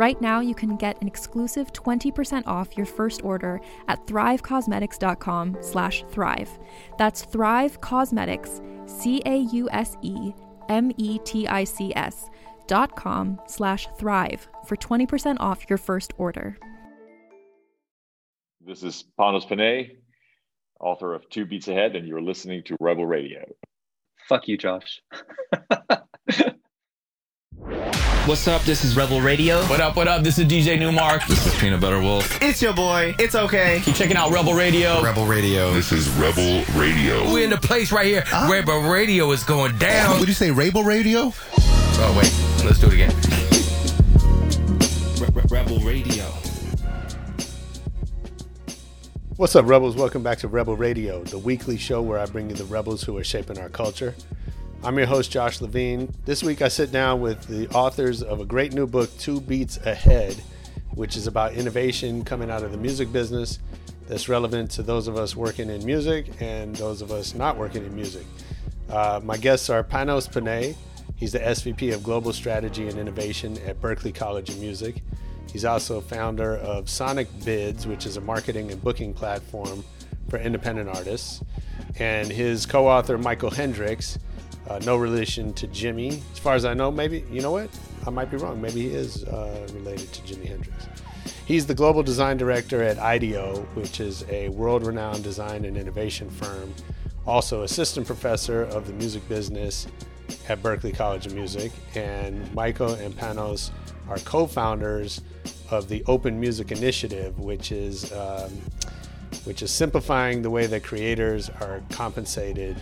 Right now, you can get an exclusive 20% off your first order at thrivecausemetics.com slash thrive. That's Thrive Causemetics, C-A-U-S-E-M-E-T-I-C-S dot com slash thrive for 20% off your first order. This is Panos Panay, author of Two Beats Ahead, and you're listening to Rebel Radio. Fuck you, Josh. What's up? This is Rebel Radio. What up? What up? This is DJ Nu-Mark. This is Peanut Butter Wolf. It's your boy. It's okay. Keep checking out Rebel Radio. Rebel Radio. This is Rebel Radio. We're in the place right here. Uh, Rebel Radio is going down. Would you say Rebel Radio? Oh wait, let's do it again. Rebel Radio. What's up, Rebels? Welcome back to Rebel Radio, the weekly show where I bring you the rebels who are shaping our culture. I'm your host, Josh Levine. This week I sit down with the authors of a great new book, Two Beats Ahead, which is about innovation coming out of the music business that's relevant to those of us working in music and those of us not working in music. Uh, my guests are Panos Panay. He's the SVP of Global Strategy and Innovation at Berklee College of Music. He's also founder of Sonic Bids, which is a marketing and booking platform for independent artists. And his co author, Michael Hendrix, uh, no relation to Jimi. As far as I know, maybe, you know what? I might be wrong. Maybe he is uh, related to Jimi Hendrix. He's the global design director at IDEO, which is a world renowned design and innovation firm, also assistant professor of the music business at Berklee College of Music. And Michael and Panos are co founders of the Open Music Initiative, which is, um, which is simplifying the way that creators are compensated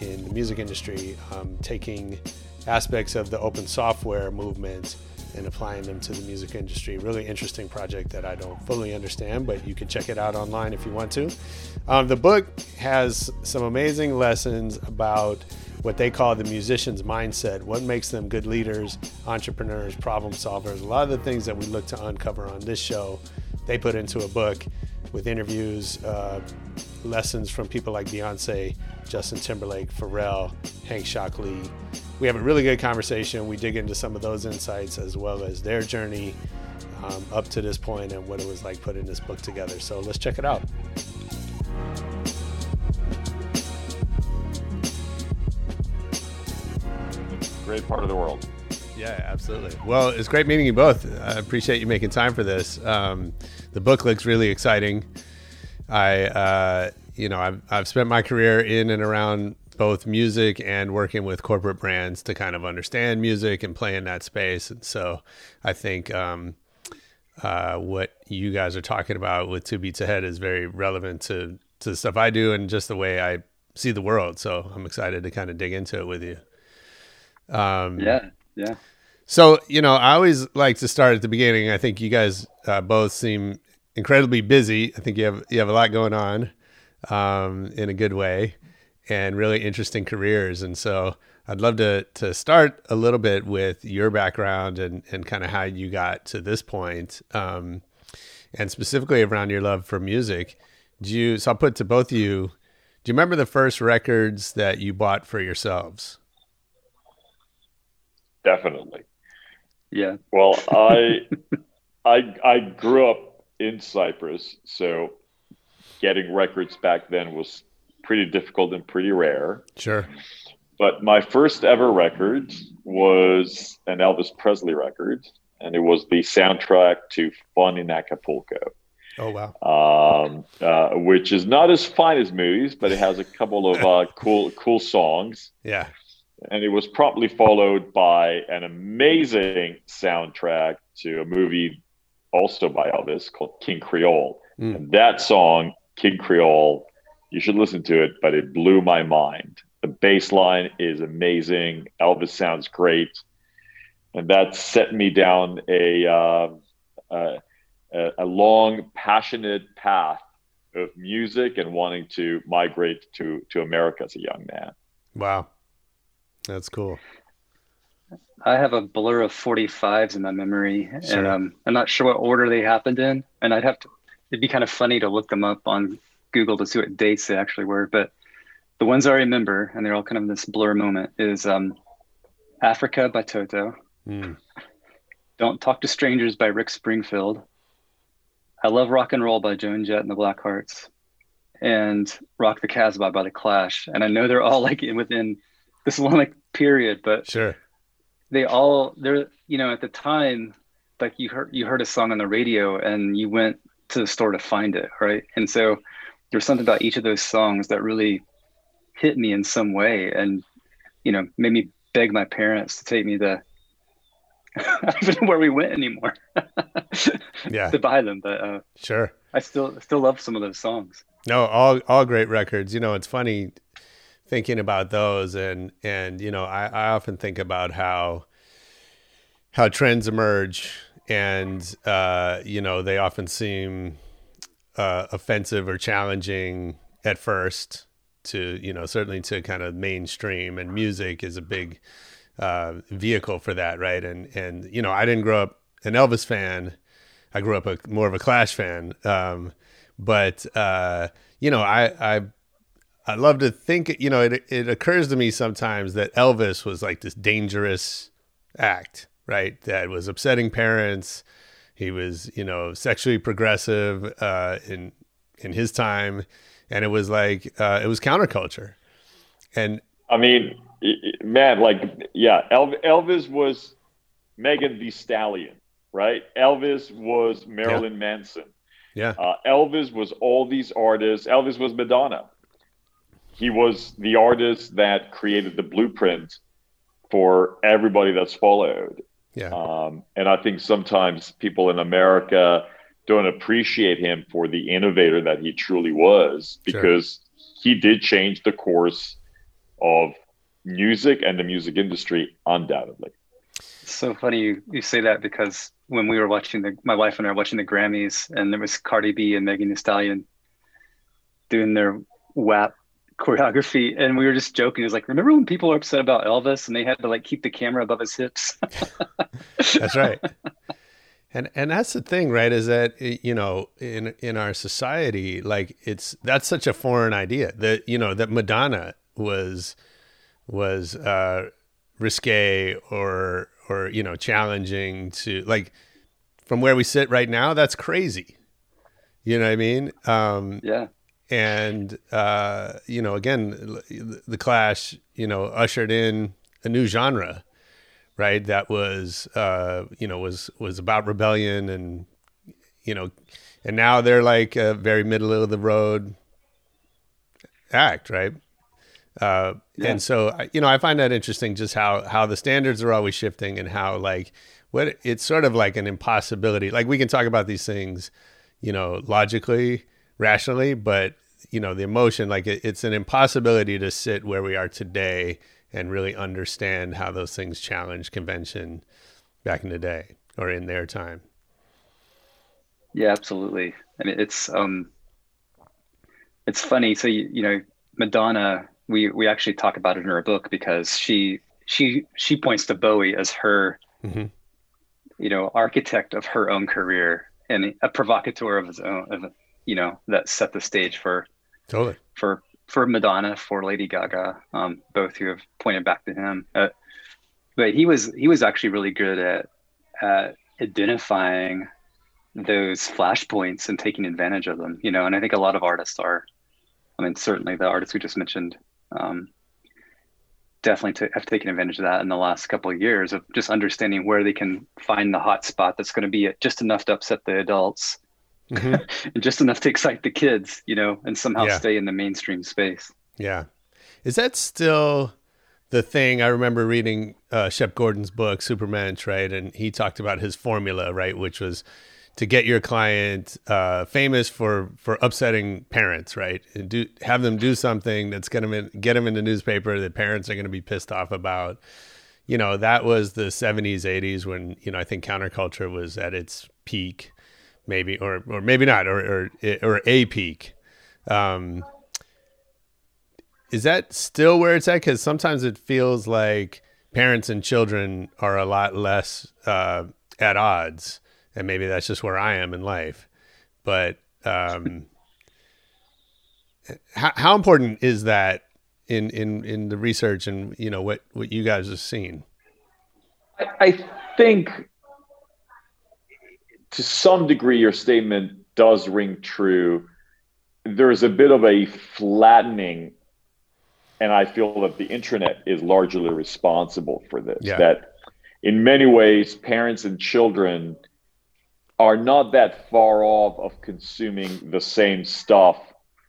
in the music industry, um, taking aspects of the open software movement and applying them to the music industry. Really interesting project that I don't fully understand, but you can check it out online if you want to. Um, the book has some amazing lessons about what they call the musician's mindset, what makes them good leaders, entrepreneurs, problem solvers. A lot of the things that we look to uncover on this show, they put into a book with interviews, uh, lessons from people like Beyonce, Justin Timberlake, Pharrell, Hank Shocklee. We have a really good conversation. We dig into some of those insights as well as their journey um, up to this point and what it was like putting this book together. So let's check it out. Great part of the world. Yeah, absolutely. Well, it's great meeting you both. I appreciate you making time for this. Um, the book looks really exciting. I, uh, you know, I've, I've spent my career in and around both music and working with corporate brands to kind of understand music and play in that space. And so I think um, uh, what you guys are talking about with Two Beats Ahead is very relevant to, to the stuff I do and just the way I see the world. So I'm excited to kind of dig into it with you. Um, yeah, yeah. So, you know, I always like to start at the beginning. I think you guys uh, both seem incredibly busy. I think you have you have a lot going on um, in a good way and really interesting careers. And so I'd love to to start a little bit with your background and and kind of how you got to this point, um, and specifically around your love for music. Do you? So I'll put to both of you. Do you remember the first records that you bought for yourselves? Definitely. Yeah. Well, I I I grew up in Cyprus, so getting records back then was pretty difficult and pretty rare. Sure. But my first ever record was an Elvis Presley record, and it was the soundtrack to Fun in Acapulco. Oh wow! Um, uh, which is not as fine as movies, but it has a couple of uh, cool cool songs. Yeah. And it was promptly followed by an amazing soundtrack to a movie also by Elvis called King Creole. Mm. And that song, King Creole, you should listen to it, but it blew my mind. The bass line is amazing. Elvis sounds great. And that set me down a, uh, uh, a, long, passionate path of music and wanting to migrate to, to America as a young man. Wow. That's cool. I have a blur of 45s in my memory, sure. and um, I'm not sure what order they happened in. And I'd have to, it'd be kind of funny to look them up on Google to see what dates they actually were. But the ones I remember, and they're all kind of this blur moment, is um, Africa by Toto. Mm. Don't Talk to Strangers by Rick Springfield. I Love Rock and Roll by Joan Jett and the Blackhearts. And Rock the Casbah by The Clash. And I know they're all like in, within this one like period, but sure. They all they're you know, at the time, like you heard you heard a song on the radio and you went to the store to find it, right? And so there's something about each of those songs that really hit me in some way and you know made me beg my parents to take me to I don't know where we went anymore. yeah. To buy them, but uh, sure. I still still love some of those songs. No, all all great records. You know, it's funny thinking about those and and you know, I, I often think about how how trends emerge and uh, you know, they often seem uh, offensive or challenging at first to you know certainly to kind of mainstream and music is a big uh, vehicle for that, right? And and you know, I didn't grow up an Elvis fan. I grew up a more of a Clash fan. Um, but uh, you know, I I I love to think. You know, it it occurs to me sometimes that Elvis was like this dangerous act, right? That was upsetting parents. He was, you know, sexually progressive uh, in in his time, and it was like uh, it was counterculture. And I mean, man, like, yeah, Elvis was Megan Thee Stallion, right? Elvis was Marilyn yeah. Manson. Yeah. Uh, Elvis was all these artists. Elvis was Madonna. He was the artist that created the blueprint for everybody that's followed. Yeah. Um, and I think sometimes people in America don't appreciate him for the innovator that he truly was because sure. he did change the course of music and the music industry, undoubtedly. It's so funny you, you say that because when we were watching the, my wife and I were watching the Grammys, and there was Cardi B and Megan Thee Stallion doing their WAP choreography, and we were just joking. It was like, remember when people were upset about Elvis and they had to like keep the camera above his hips? that's right. And and that's the thing, right? Is that you know in in our society, like it's that's such a foreign idea that you know that Madonna was was uh, risque or or you know challenging to like from where we sit right now. That's crazy. You know what I mean? Um, yeah. And uh, you know, again, the Clash, you know, ushered in a new genre, right? That was, uh, you know, was was about rebellion and you know, and now they're like a very middle of the road act, right? Uh, yeah. And so, you know, I find that interesting, just how how the standards are always shifting, and how like what it's sort of like an impossibility. Like we can talk about these things, you know, logically, rationally, but you know, the emotion, like it, it's an impossibility to sit where we are today and really understand how those things challenge convention back in the day or in their time. Yeah, absolutely. I mean, it's um, it's funny. So you, you know, Madonna we we actually talk about it in her book because she she she points to Bowie as her mm-hmm. you know architect of her own career and a provocateur of his own of, you know that set the stage for totally for for Madonna for Lady Gaga um, both who have pointed back to him uh, but he was he was actually really good at at identifying those flashpoints and taking advantage of them, you know, and I think a lot of artists are. I mean, certainly the artists we just mentioned um, definitely t- have taken advantage of that in the last couple of years of just understanding where they can find the hot spot that's going to be just enough to upset the adults mm-hmm. and just enough to excite the kids, you know, and somehow yeah. stay in the mainstream space. Yeah. Is that still the thing? I remember reading uh, Shep Gordon's book, Supermensch, right? And he talked about his formula, right? Which was to get your client uh, famous for for upsetting parents, right? And do have them do something that's going to get them in the newspaper that parents are going to be pissed off about. You know, that was the 70s, 80s when, you know, I think counterculture was at its peak, maybe, or, or maybe not, or, or, or a peak. Um, is that still where it's at? Because sometimes it feels like parents and children are a lot less uh, at odds and maybe that's just where I am in life. But um, how, how important is that in, in, in the research and you know what, what you guys have seen? I, I think to some degree your statement does ring true. There's a bit of a flattening and I feel that the internet is largely responsible for this. Yeah. That in many ways, parents and children are not that far off of consuming the same stuff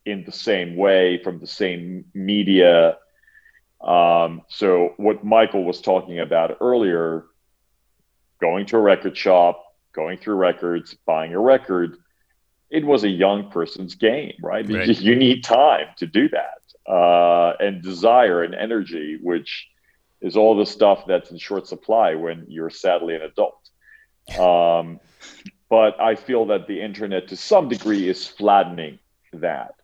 in the same way from the same media. Um, so, what Michael was talking about earlier, going to a record shop, going through records, buying a record, it was a young person's game, right? right. You, need time to do that, uh, and desire and energy, which is all the stuff that's in short supply when you're sadly an adult. Um, but I feel that the internet to some degree is flattening that.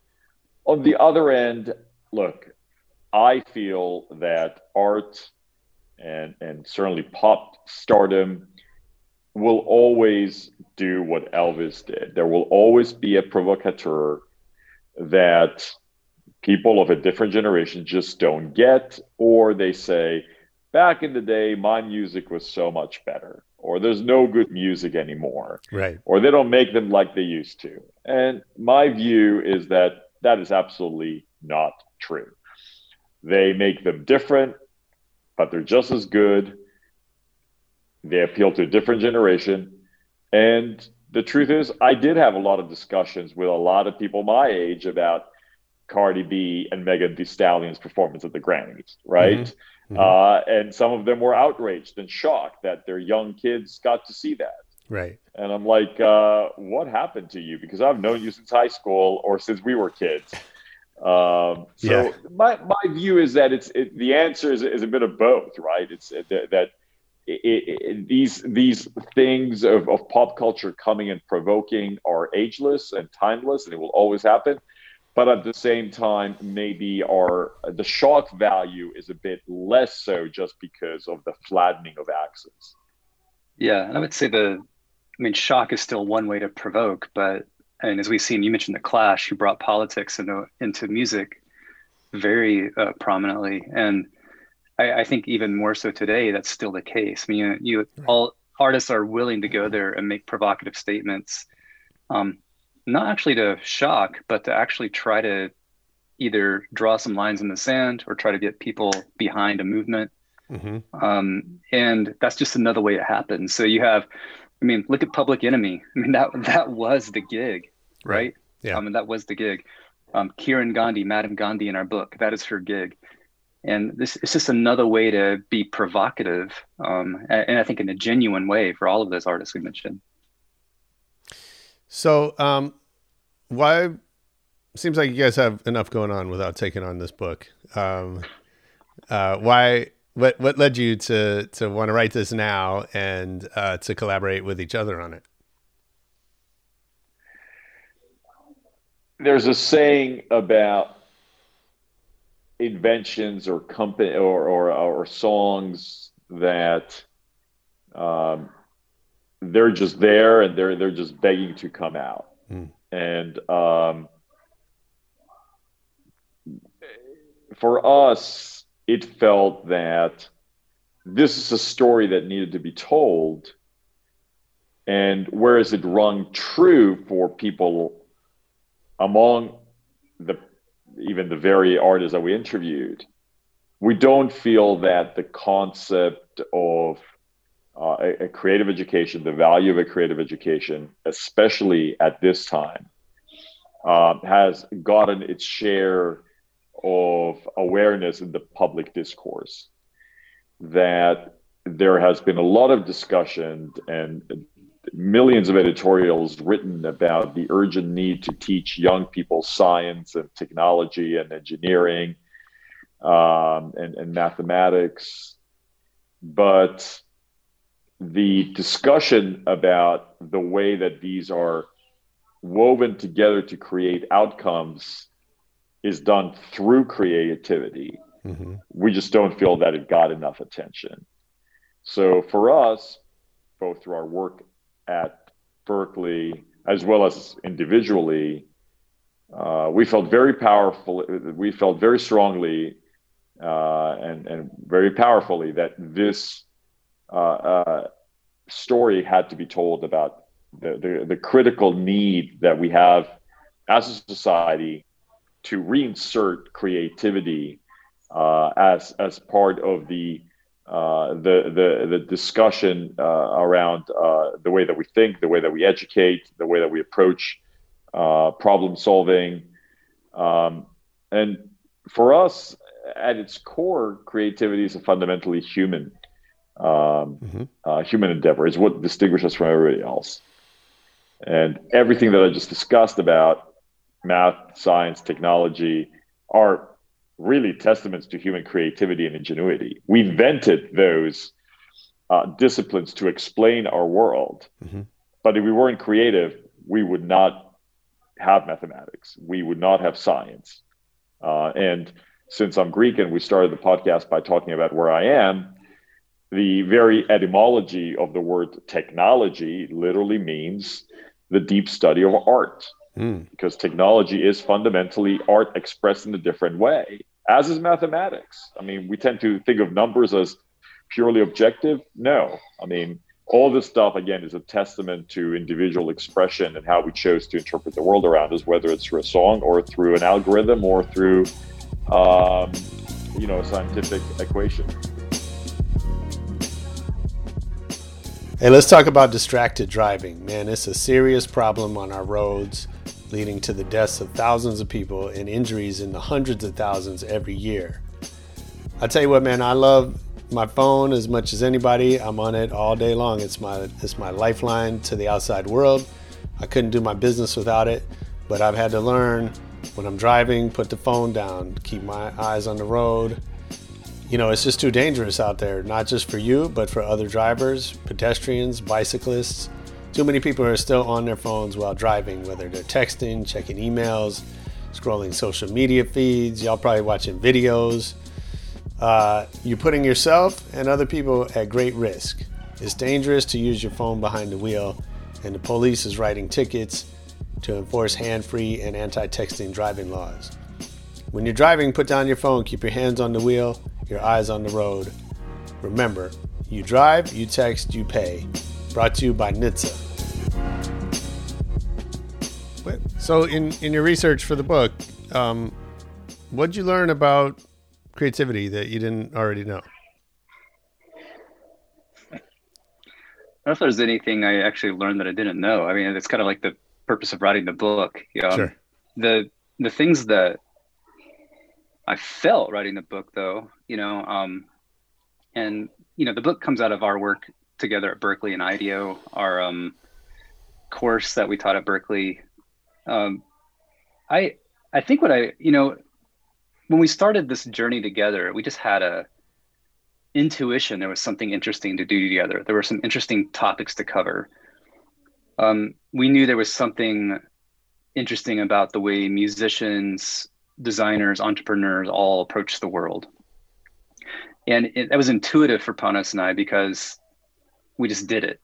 On the other end, look, I feel that art and and certainly pop stardom will always do what Elvis did. There will always be a provocateur that people of a different generation just don't get, or they say, back in the day, my music was so much better or there's no good music anymore. Right. Or they don't make them like they used to. And my view is that that is absolutely not true. They make them different but they're just as good they appeal to a different generation and the truth is i did have a lot of discussions with a lot of people my age about cardi b and megan thee stallion's performance at the grammys right mm-hmm Mm-hmm. Uh, and some of them were outraged and shocked that their young kids got to see that. Right. And I'm like, uh, what happened to you? Because I've known you since high school or since we were kids. Um, so yeah. my, my view is that it's it, the answer is, is a bit of both, right? It's uh, that it, it, these these things of, of pop culture coming and provoking are ageless and timeless, and it will always happen. But at the same time maybe our the shock value is a bit less so just because of the flattening of axes. Yeah and i would say the i mean shock is still one way to provoke but and as we've seen you mentioned the clash who brought politics into into music very uh, prominently. And I, I, think even more so today that's still the case i mean you, you right. all artists are willing to go there and make provocative statements um, not actually to shock, but to actually try to either draw some lines in the sand or try to get people behind a movement. Mm-hmm. Um, and that's just another way it happens. So you have, I mean, look at Public Enemy. I mean, that that was the gig, right? right. Yeah. I mean, that was the gig. Um, Kiran Gandhi, Madame Gandhi in our book, that is her gig. And this is just another way to be provocative, um, and, and I think in a genuine way for all of those artists we mentioned. So, um, why seems like you guys have enough going on without taking on this book. Um, uh, why? What what led you to to want to write this now and uh, to collaborate with each other on it? There's a saying about inventions or company or or, or songs that um, they're just there and they're they're just begging to come out. Mm. And um, for us, it felt that this is a story that needed to be told. And where is it rung true for people among the even the very artists that we interviewed? We don't feel that the concept of uh, a, a, creative education, the value of a creative education, especially at this time, uh, has gotten its share of awareness in the public discourse. That there has been a lot of discussion and millions of editorials written about the urgent need to teach young people science and technology and engineering um, and, and mathematics. But the discussion about the way that these are woven together to create outcomes is done through creativity. Mm-hmm. We just don't feel that it got enough attention. So for us, both through our work at Berklee as well as individually, uh, we felt very powerful. We felt very strongly uh, and, and very powerfully that this uh, uh, story had to be told about the, the, the, critical need that we have as a society to reinsert creativity uh, as as part of the uh, the, the the discussion uh, around uh, the way that we think, the way that we educate, the way that we approach uh, problem solving, um, and for us, at its core, creativity is a fundamentally human um, mm-hmm. uh, human endeavor. It's what distinguishes us from everybody else. And everything that I just discussed about math, science, technology are really testaments to human creativity and ingenuity. We invented those uh, disciplines to explain our world. Mm-hmm. But if we weren't creative, we would not have mathematics. We would not have science. Uh, and since I'm Greek and we started the podcast by talking about where I am, the very etymology of the word technology literally means the deep study of art mm. because technology is fundamentally art expressed in a different way as is mathematics. I mean we tend to think of numbers as purely objective. No. I mean all this stuff again is a testament to individual expression and how we chose to interpret the world around us whether it's through a song or through an algorithm or through um, you know a scientific equation. Hey, let's talk about distracted driving. Man, it's a serious problem on our roads, leading to the deaths of thousands of people and injuries in the hundreds of thousands every year. I tell you what, man, I love my phone as much as anybody. I'm on it all day long. It's my it's my lifeline to the outside world. I couldn't do my business without it, but I've had to learn when I'm driving, put the phone down, keep my eyes on the road you know, it's just too dangerous out there, not just for you, but for other drivers, pedestrians, bicyclists. Too many people are still on their phones while driving, whether they're texting, checking emails, scrolling social media feeds, y'all probably watching videos. Uh, you're putting yourself and other people at great risk. It's dangerous to use your phone behind the wheel, and the police is writing tickets to enforce hand free and anti texting driving laws. When you're driving, put down your phone, keep your hands on the wheel, your eyes on the road. Remember, you drive, you text, you pay. Brought to you by NHTSA. So, in, in your research for the book, um, what did you learn about creativity that you didn't already know? I don't know if there's anything I actually learned that I didn't know. I mean, it's kind of like the purpose of writing the book. You know, sure. The the things that I felt writing the book, though, you know, um, and you know, the book comes out of our work together at Berklee and IDEO, our um, course that we taught at Berklee. Um, I I think what I you know when we started this journey together, we just had a intuition there was something interesting to do together. There were some interesting topics to cover. Um, we knew there was something interesting about the way musicians designers, entrepreneurs all approach the world. And it, that was intuitive for Panos and I because we just did it.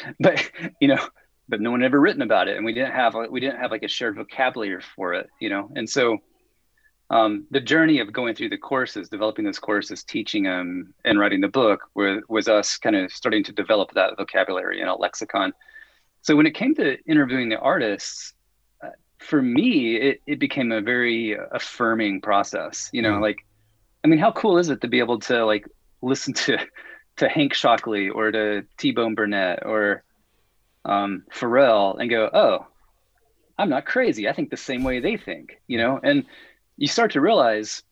but you know, but no one had ever written about it, and we didn't have we didn't have like a shared vocabulary for it, you know. And so um, the journey of going through the courses, developing those courses, teaching them, and writing the book was, was us kind of starting to develop that vocabulary and a lexicon. So when it came to interviewing the artists, uh, for me, it, it became a very affirming process. You know, mm. like, I mean, how cool is it to be able to like listen to to Hank Shocklee or to T Bone Burnett or um, Pharrell and go, oh, I'm not crazy. I think the same way they think, you know, and you start to realize,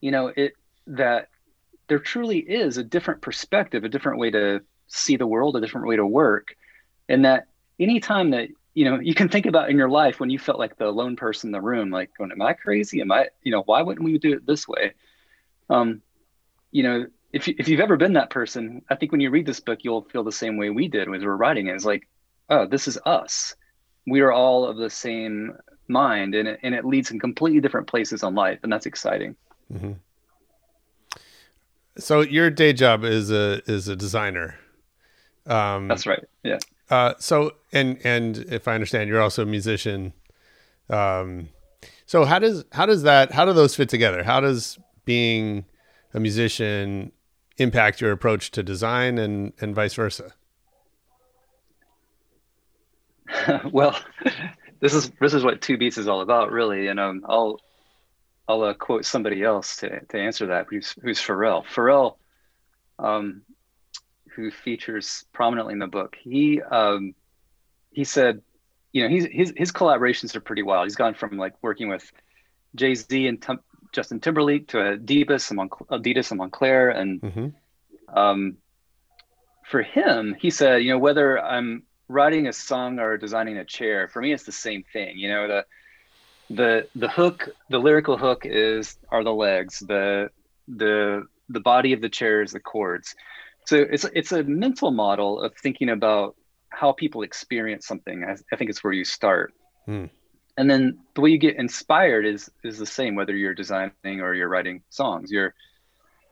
you know, it that there truly is a different perspective, a different way to see the world, a different way to work, and that anytime that you know you can think about in your life when you felt like the lone person in the room, like, going, "Am I crazy? Am I? You know, why wouldn't we do it this way?" Um, you know, if you, if you've ever been that person, I think when you read this book, you'll feel the same way we did as we we're writing it. It's like, oh, this is us. We are all of the same mind and it, and it leads in completely different places on life and that's exciting mm-hmm. so your day job is a is a designer um, that's right yeah uh, so and and if i understand you're also a musician um, so how does how does that how do those fit together how does being a musician impact your approach to design and and vice versa well this is this is what two beats is all about, really. And um, I'll I'll uh, quote somebody else to to answer that. Who's who's Pharrell? Pharrell, um, who features prominently in the book. He um, he said, you know, he's his his collaborations are pretty wild. He's gone from like working with Jay Z and Justin Timberlake to Adidas and Adidas and Moncler, and mm-hmm. um, for him, he said, you know, whether I'm writing a song or designing a chair for me it's the same thing. You know the the the hook the lyrical hook is are the legs. The the the body of the chair is the chords so it's it's a mental model of thinking about how people experience something. I, I think it's where you start. Hmm. And then the way you get inspired is is the same whether you're designing or you're writing songs. You're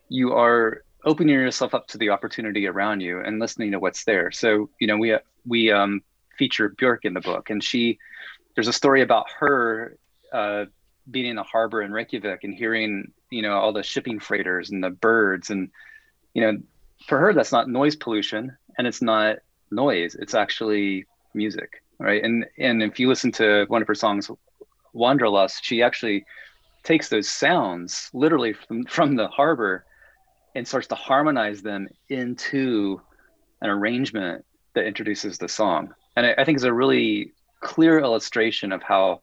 you are opening yourself up to the opportunity around you and listening to what's there. So you know we we um, feature Bjork in the book, and she there's a story about her uh, being in the harbor in Reykjavik and hearing you know all the shipping freighters and the birds, and you know for her that's not noise pollution and it's not noise; it's actually music, right? And and if you listen to one of her songs, Wanderlust, she actually takes those sounds literally from, from the harbor and starts to harmonize them into an arrangement that introduces the song. And I, I think it's a really clear illustration of how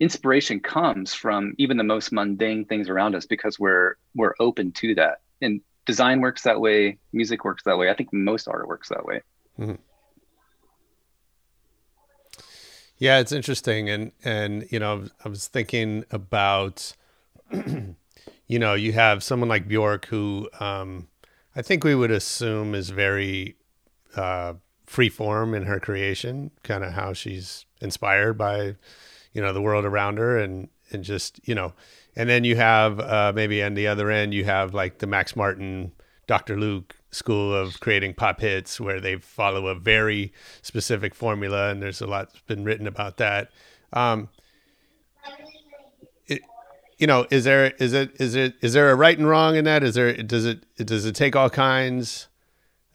inspiration comes from even the most mundane things around us because we're we're open to that. And design works that way, music works that way. I think most art works that way. Mm-hmm. Yeah, it's interesting, and and you know, I was thinking about, you know, you have someone like Bjork who, um, I think we would assume is very uh, free form in her creation, kind of how she's inspired by, you know, the world around her and, and just, you know, and then you have uh, maybe on the other end, you have like the Max Martin, Dr. Luke school of creating pop hits where they follow a very specific formula. And there's a lot been written about that. Um, it, you know, is there, is it, is it, is there a right and wrong in that? Is there, does it, does it take all kinds?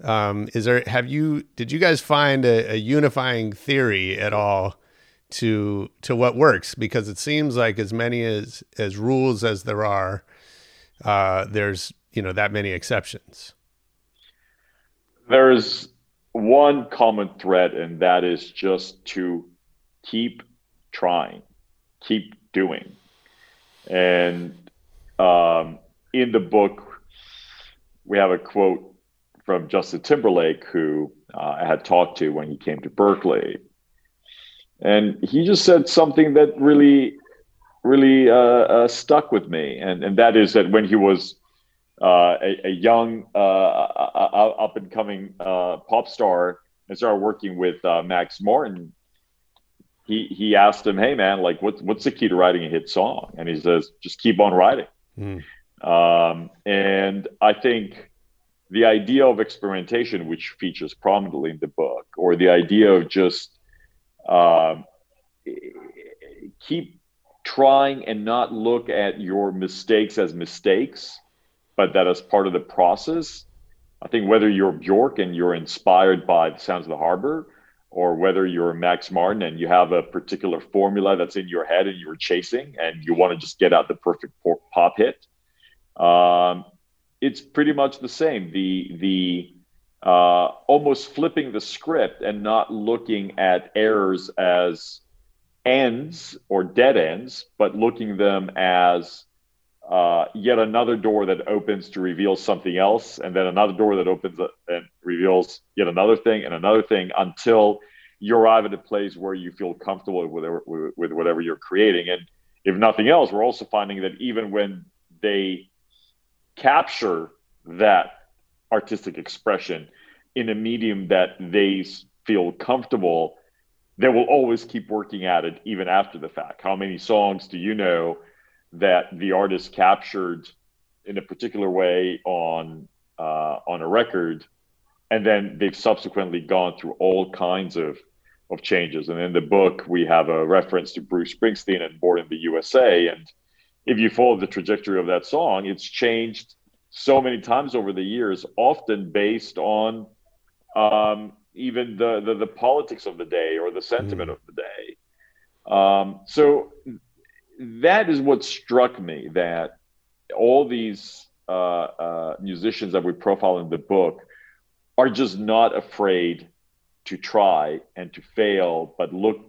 Um, is there have you did you guys find a, a, unifying theory at all to to what works? Because it seems like as many as as rules as there are, uh, there's you know that many exceptions. There's one common thread, and that is just to keep trying, keep doing, and um, in the book we have a quote from Justin Timberlake, who uh, I had talked to when he came to Berklee. And he just said something that really, really uh, uh, stuck with me. And, and that is that when he was uh, a, a, young, uh, uh, up and coming pop star and started working with Max Martin, he, he asked him, Hey, man, like, what's, what's the key to writing a hit song? And he says, Just keep on writing. Mm. Um, and I think the idea of experimentation, which features prominently in the book, or the idea of just uh, keep trying and not look at your mistakes as mistakes, but that as part of the process. I think whether you're Bjork and you're inspired by the sounds of the harbor, or whether you're Max Martin and you have a particular formula that's in your head and you're chasing and you want to just get out the perfect pop hit, um, it's pretty much the same. The the uh, almost flipping the script and not looking at errors as ends or dead ends, but looking them as uh, yet another door that opens to reveal something else, and then another door that opens and reveals yet another thing and another thing until you arrive at a place where you feel comfortable with with whatever you're creating. And if nothing else, we're also finding that even when they capture that artistic expression in a medium that they feel comfortable, they will always keep working at it even after the fact. How many songs do you know that the artist captured in a particular way on uh, on a record, and then they've subsequently gone through all kinds of of changes. And in the book, we have a reference to Bruce Springsteen and Born in the USA. And if you follow the trajectory of that song, it's changed so many times over the years, often based on um, even the, the, the politics of the day or the sentiment mm. of the day. Um, so that is what struck me that all these uh, uh, musicians that we profile in the book are just not afraid to try and to fail, but look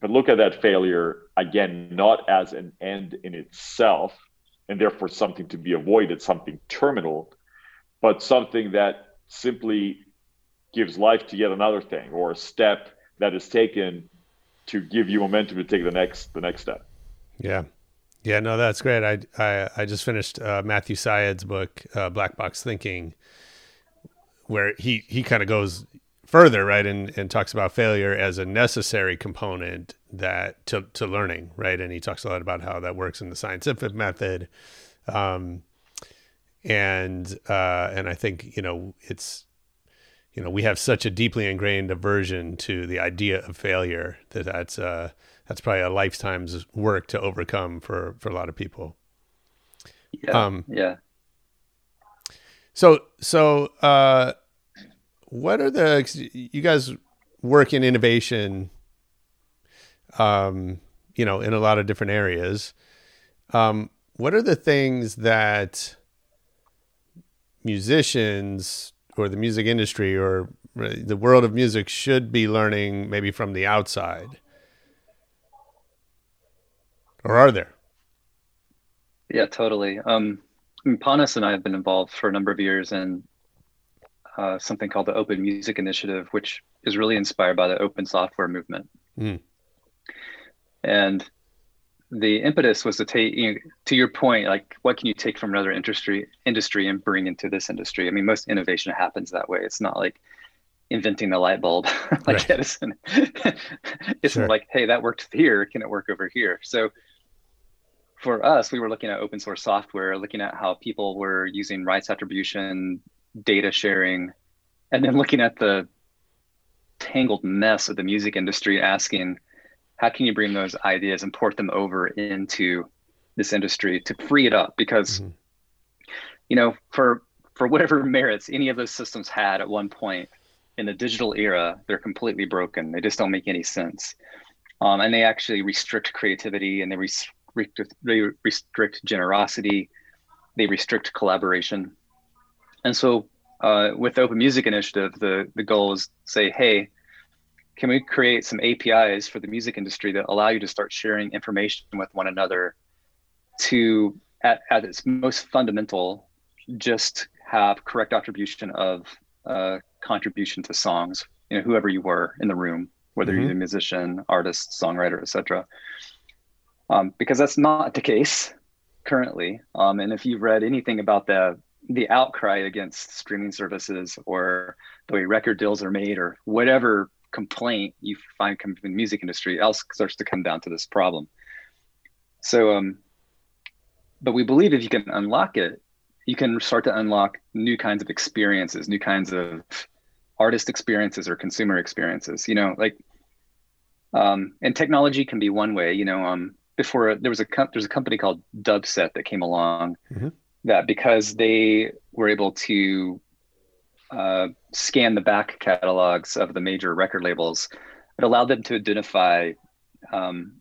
but look at that failure again not as an end in itself and therefore something to be avoided, something terminal, but something that simply gives life to yet another thing or a step that is taken to give you momentum to take the next the next step. Yeah. Yeah, no, that's great. I I, I just finished uh, Matthew Syed's book, uh, Black Box Thinking, where he he kind of goes further, right, and, and talks about failure as a necessary component that to, to learning, right, and he talks a lot about how that works in the scientific method, um, and uh, and I think you know it's you know we have such a deeply ingrained aversion to the idea of failure that that's uh, that's probably a lifetime's work to overcome for for a lot of people. Yeah. Um, yeah. So so uh, what are the you guys work in innovation um you know in a lot of different areas um what are the things that musicians or the music industry or the world of music should be learning maybe from the outside or are there yeah totally um Panos and I have been involved for a number of years in uh, something called the Open Music Initiative, which is really inspired by the open software movement. Mm. And the impetus was to take, you know, to your point, like what can you take from another industry industry and bring into this industry? I mean, most innovation happens that way. It's not like inventing the light bulb like right. Edison. it's sure. like, hey, that worked here. Can it work over here? So for us, we were looking at open source software, looking at how people were using rights attribution, data sharing, and then looking at the tangled mess of the music industry, asking, how can you bring those ideas and port them over into this industry to free it up? Because, mm-hmm. you know, for for whatever merits any of those systems had at one point in the digital era, they're completely broken. They just don't make any sense. Um, and they actually restrict creativity and they restrict, they restrict generosity. They restrict collaboration. And so uh, with the Open Music Initiative, the, the goal is say, hey, can we create some APIs for the music industry that allow you to start sharing information with one another to, at, at its most fundamental, just have correct attribution of uh, contribution to songs, you know, whoever you were in the room, whether mm-hmm. you're a musician, artist, songwriter, etc. Um, because that's not the case currently. Um, and if you've read anything about the the outcry against streaming services or the way record deals are made or whatever complaint you find coming from the music industry else starts to come down to this problem so um but we believe if you can unlock it you can start to unlock new kinds of experiences new kinds of artist experiences or consumer experiences you know like um and technology can be one way you know um before there was a there's a company called Dubset that came along mm-hmm. that because they were able to uh, scan the back catalogs of the major record labels, it allowed them to identify um,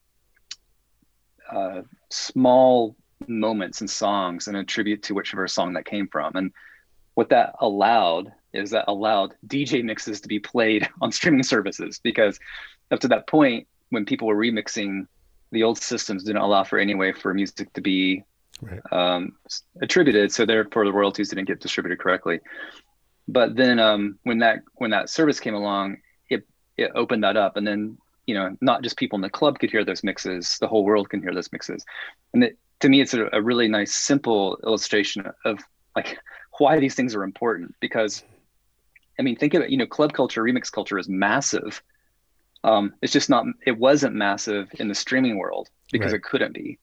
uh, small moments and songs and attribute to whichever song that came from. And what that allowed is that allowed DJ mixes to be played on streaming services because up to that point, when people were remixing, the old systems didn't allow for any way for music to be right. um, attributed, so therefore the royalties didn't get distributed correctly. But then um, when that when that service came along, it it opened that up, and then you know not just people in the club could hear those mixes, the whole world can hear those mixes, and it, to me it's a, a really nice simple illustration of like why these things are important because I mean, think of it, you know, club culture, remix culture is massive. Um, it's just not, it wasn't massive in the streaming world because right. it couldn't be.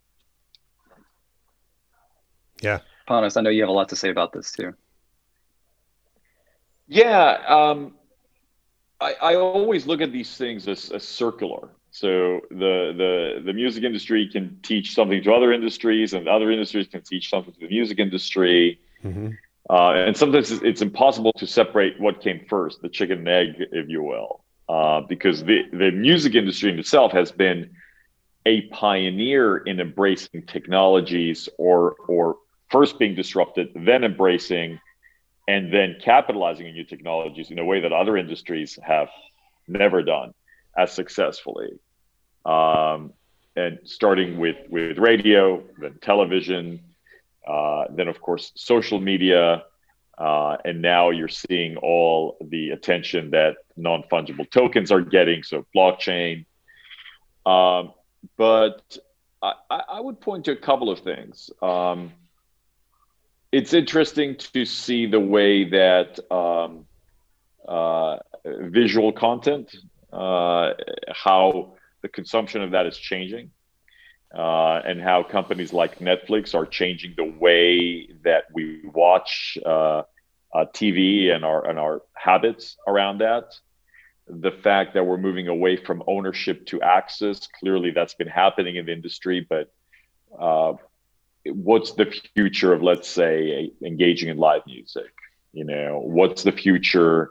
Yeah. Panos, I know you have a lot to say about this too. Yeah. Um, I, I always look at these things as, as circular. So the, the the music industry can teach something to other industries, and other industries can teach something to the music industry. Mm-hmm. Uh, and sometimes it's impossible to separate what came first, the chicken and egg, if you will, uh, because the, the music industry in itself has been a pioneer in embracing technologies or, or first being disrupted, then embracing, and then capitalizing on new technologies in a way that other industries have never done as successfully. Um, and starting with, with radio, then television, uh, then, of course, social media. Uh, and now you're seeing all the attention that non fungible tokens are getting, so blockchain. Um, but I, I, would point to a couple of things. Um, it's interesting to see the way that um, uh, visual content, uh, how the consumption of that is changing uh, and how companies like Netflix are changing the way that we watch uh, uh, TV and our and our habits around that. The fact that we're moving away from ownership to access, clearly that's been happening in the industry, but uh, what's the future of, let's say, engaging in live music? You know, what's the future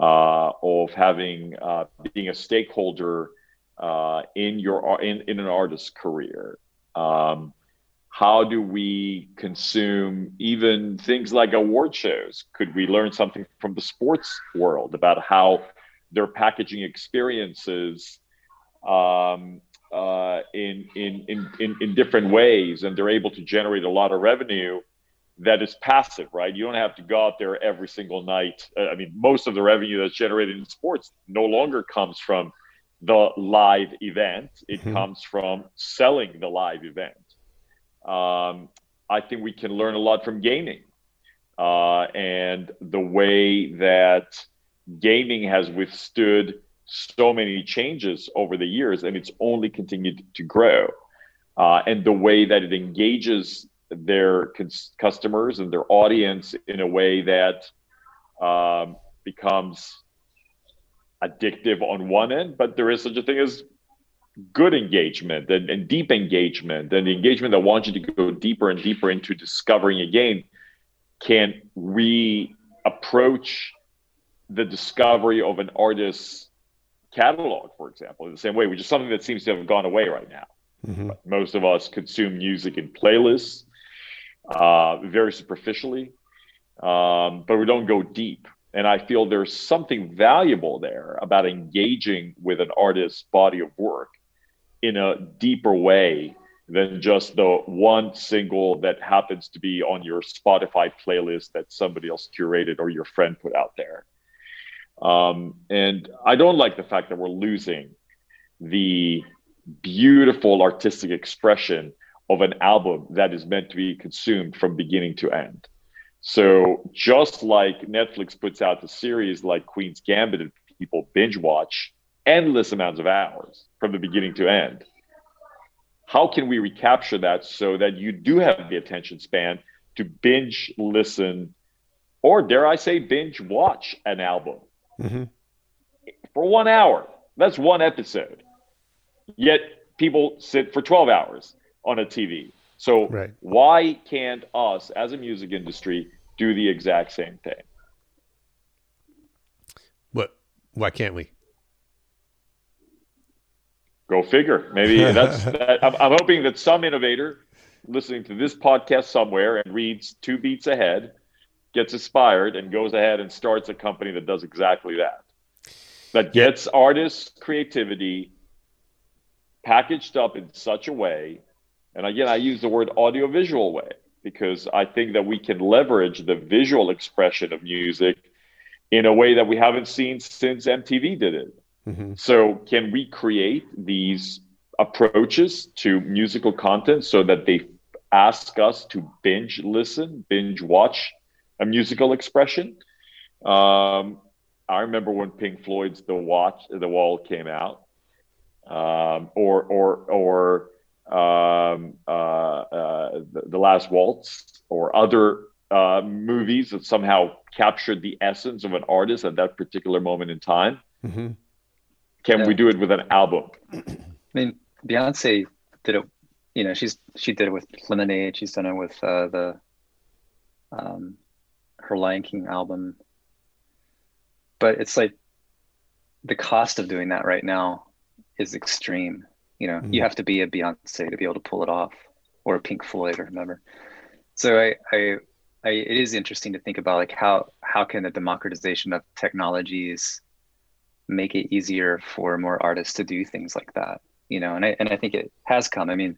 uh, of having uh, being a stakeholder uh, in your in, in an artist's career um, how do we consume even things like award shows could we learn something from the sports world about how they're packaging experiences um, uh, in, in, in, in, in different ways and they're able to generate a lot of revenue that is passive, right? You don't have to go out there every single night. Uh, I mean, most of the revenue that's generated in sports no longer comes from the live event. It mm-hmm. comes from selling the live event. Um, I think we can learn a lot from gaming uh, and the way that gaming has withstood so many changes over the years, and it's only continued to grow. Uh, and the way that it engages their cons- customers and their audience in a way that um, becomes addictive on one end, but there is such a thing as good engagement and, and deep engagement and the engagement that wants you to go deeper and deeper into discovering a game can re-approach the discovery of an artist's catalog, for example, in the same way, which is something that seems to have gone away right now. Mm-hmm. Most of us consume music in playlists uh, very superficially, um, but we don't go deep. And I feel there's something valuable there about engaging with an artist's body of work in a deeper way than just the one single that happens to be on your Spotify playlist that somebody else curated or your friend put out there. Um, and I don't like the fact that we're losing the beautiful artistic expression of an album that is meant to be consumed from beginning to end. So just like Netflix puts out the series like Queen's Gambit and people binge watch endless amounts of hours from the beginning to end. How can we recapture that so that you do have the attention span to binge listen or dare I say binge watch an album mm-hmm. for one hour? That's one episode. Yet people sit for 12 hours on a TV. So Right. why can't us as a music industry do the exact same thing? What? Why can't we? Go figure. Maybe that's. that, I'm, I'm hoping that some innovator listening to this podcast somewhere and reads two beats ahead gets inspired and goes ahead and starts a company that does exactly that. That gets artists' creativity packaged up in such a way, and again, I use the word audiovisual way because I think that we can leverage the visual expression of music in a way that we haven't seen since MTV did it. Mm-hmm. So, can we create these approaches to musical content so that they ask us to binge listen, binge watch a musical expression? Um, I remember when Pink Floyd's "The Watch," "The Wall" came out, um, or or or um, uh, uh, the, the Last Waltz, or other uh, movies that somehow captured the essence of an artist at that particular moment in time. Mm-hmm. Can Yeah. we do it with an album? I mean, Beyonce did it. You know, she's she did it with Lemonade. She's done it with uh, the um, her Lion King album. But it's like the cost of doing that right now is extreme. You know, you have to be a Beyonce to be able to pull it off, or a Pink Floyd, or whomever. So I, I, I, it is interesting to think about like how how can the democratization of technologies make it easier for more artists to do things like that you know? And i and i think it has come. I mean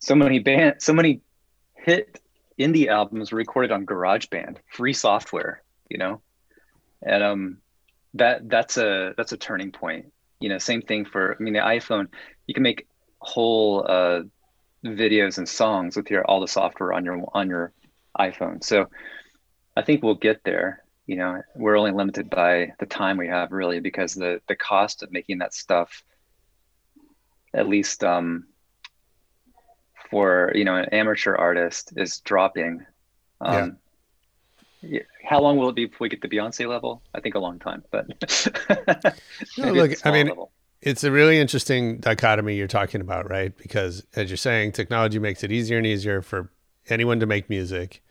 so many band so many hit indie albums were recorded on garageband free software you know? And um that that's a that's a turning point. You know same thing for i mean the iphone you can make whole uh videos and songs with your all the software on your on your iphone. So i think we'll get there. You know we're only limited by the time we have really because the the cost of making that stuff at least um for you know an amateur artist is dropping. Um yeah. how long will it be before we get to beyonce level? I think a long time but No, look, I mean, level. It's a really interesting dichotomy you're talking about, right? Because as you're saying, technology makes it easier and easier for anyone to make music,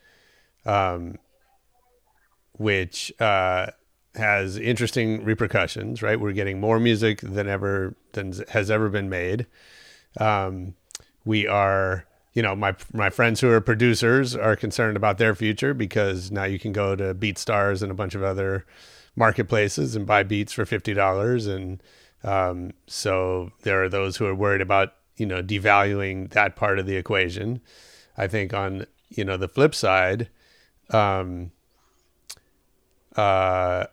um, which uh, has interesting repercussions, right? We're getting more music than ever than has ever been made. Um, we are, you know, my my friends who are producers are concerned about their future because now you can go to BeatStars and a bunch of other marketplaces and buy beats for fifty dollars, and um, so there are those who are worried about you know devaluing that part of the equation. I think on you know the flip side, um, uh,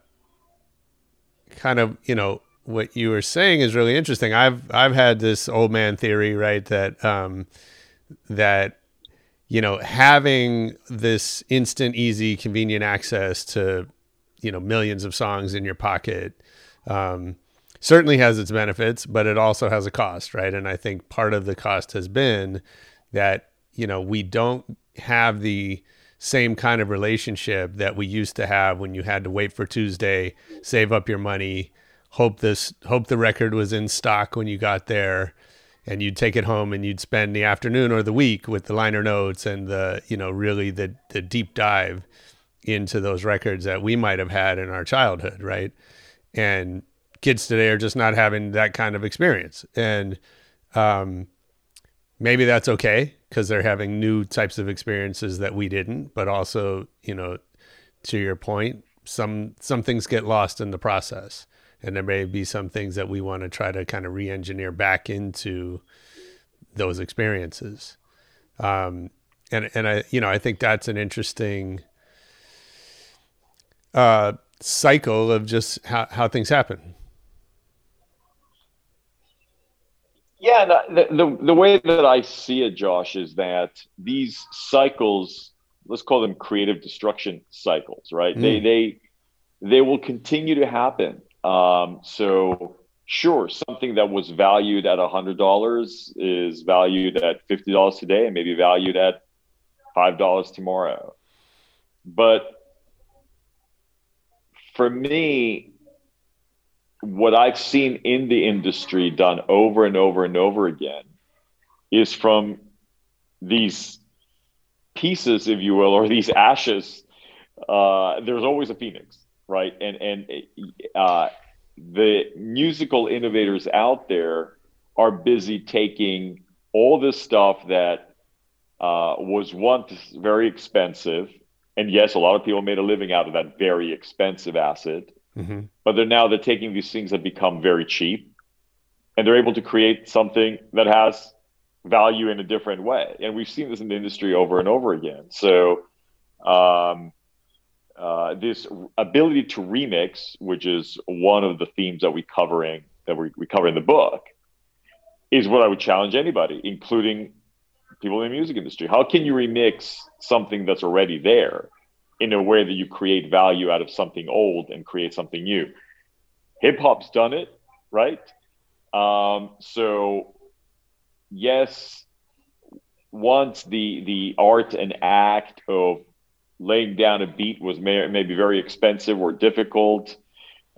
kind of you know what you were saying is really interesting. I've I've had this old man theory, right? That um, that you know having this instant, easy, convenient access to you know millions of songs in your pocket um, certainly has its benefits, but it also has a cost, right? And I think part of the cost has been that you know we don't have the same kind of relationship that we used to have when you had to wait for Tuesday, save up your money, hope this hope the record was in stock when you got there and you'd take it home and you'd spend the afternoon or the week with the liner notes and the you know really the the deep dive into those records that we might have had in our childhood right and kids today are just not having that kind of experience. And um maybe that's okay because they're having new types of experiences that we didn't. But also you know to your point some some things get lost in the process. And there may be some things that we want to try to kind of re-engineer back into those experiences. Um and and i you know i think that's an interesting uh cycle of just how, how things happen Yeah, the, the the way that I see it, Josh, is that these cycles, let's call them creative destruction cycles, right? They they they will continue to happen. Um, so sure, something that was valued at a hundred dollars is valued at fifty dollars today, and maybe valued at five dollars tomorrow. But for me, what I've seen in the industry done over and over and over again is from these pieces, if you will, or these ashes. Uh, there's always a phoenix, right? And and uh, the musical innovators out there are busy taking all this stuff that uh, was once very expensive, and yes, a lot of people made a living out of that very expensive acid. Mm-hmm. But they're now they're taking these things that become very cheap, and they're able to create something that has value in a different way. And we've seen this in the industry over and over again. So, um, uh, this ability to remix, which is one of the themes that we covering that we, we cover in the book, is what I would challenge anybody, including people in the music industry. How can you remix something that's already there in a way that you create value out of something old and create something new? Hip hop's done it, right? Um, so yes, once the the art and act of laying down a beat was may, maybe very expensive or difficult.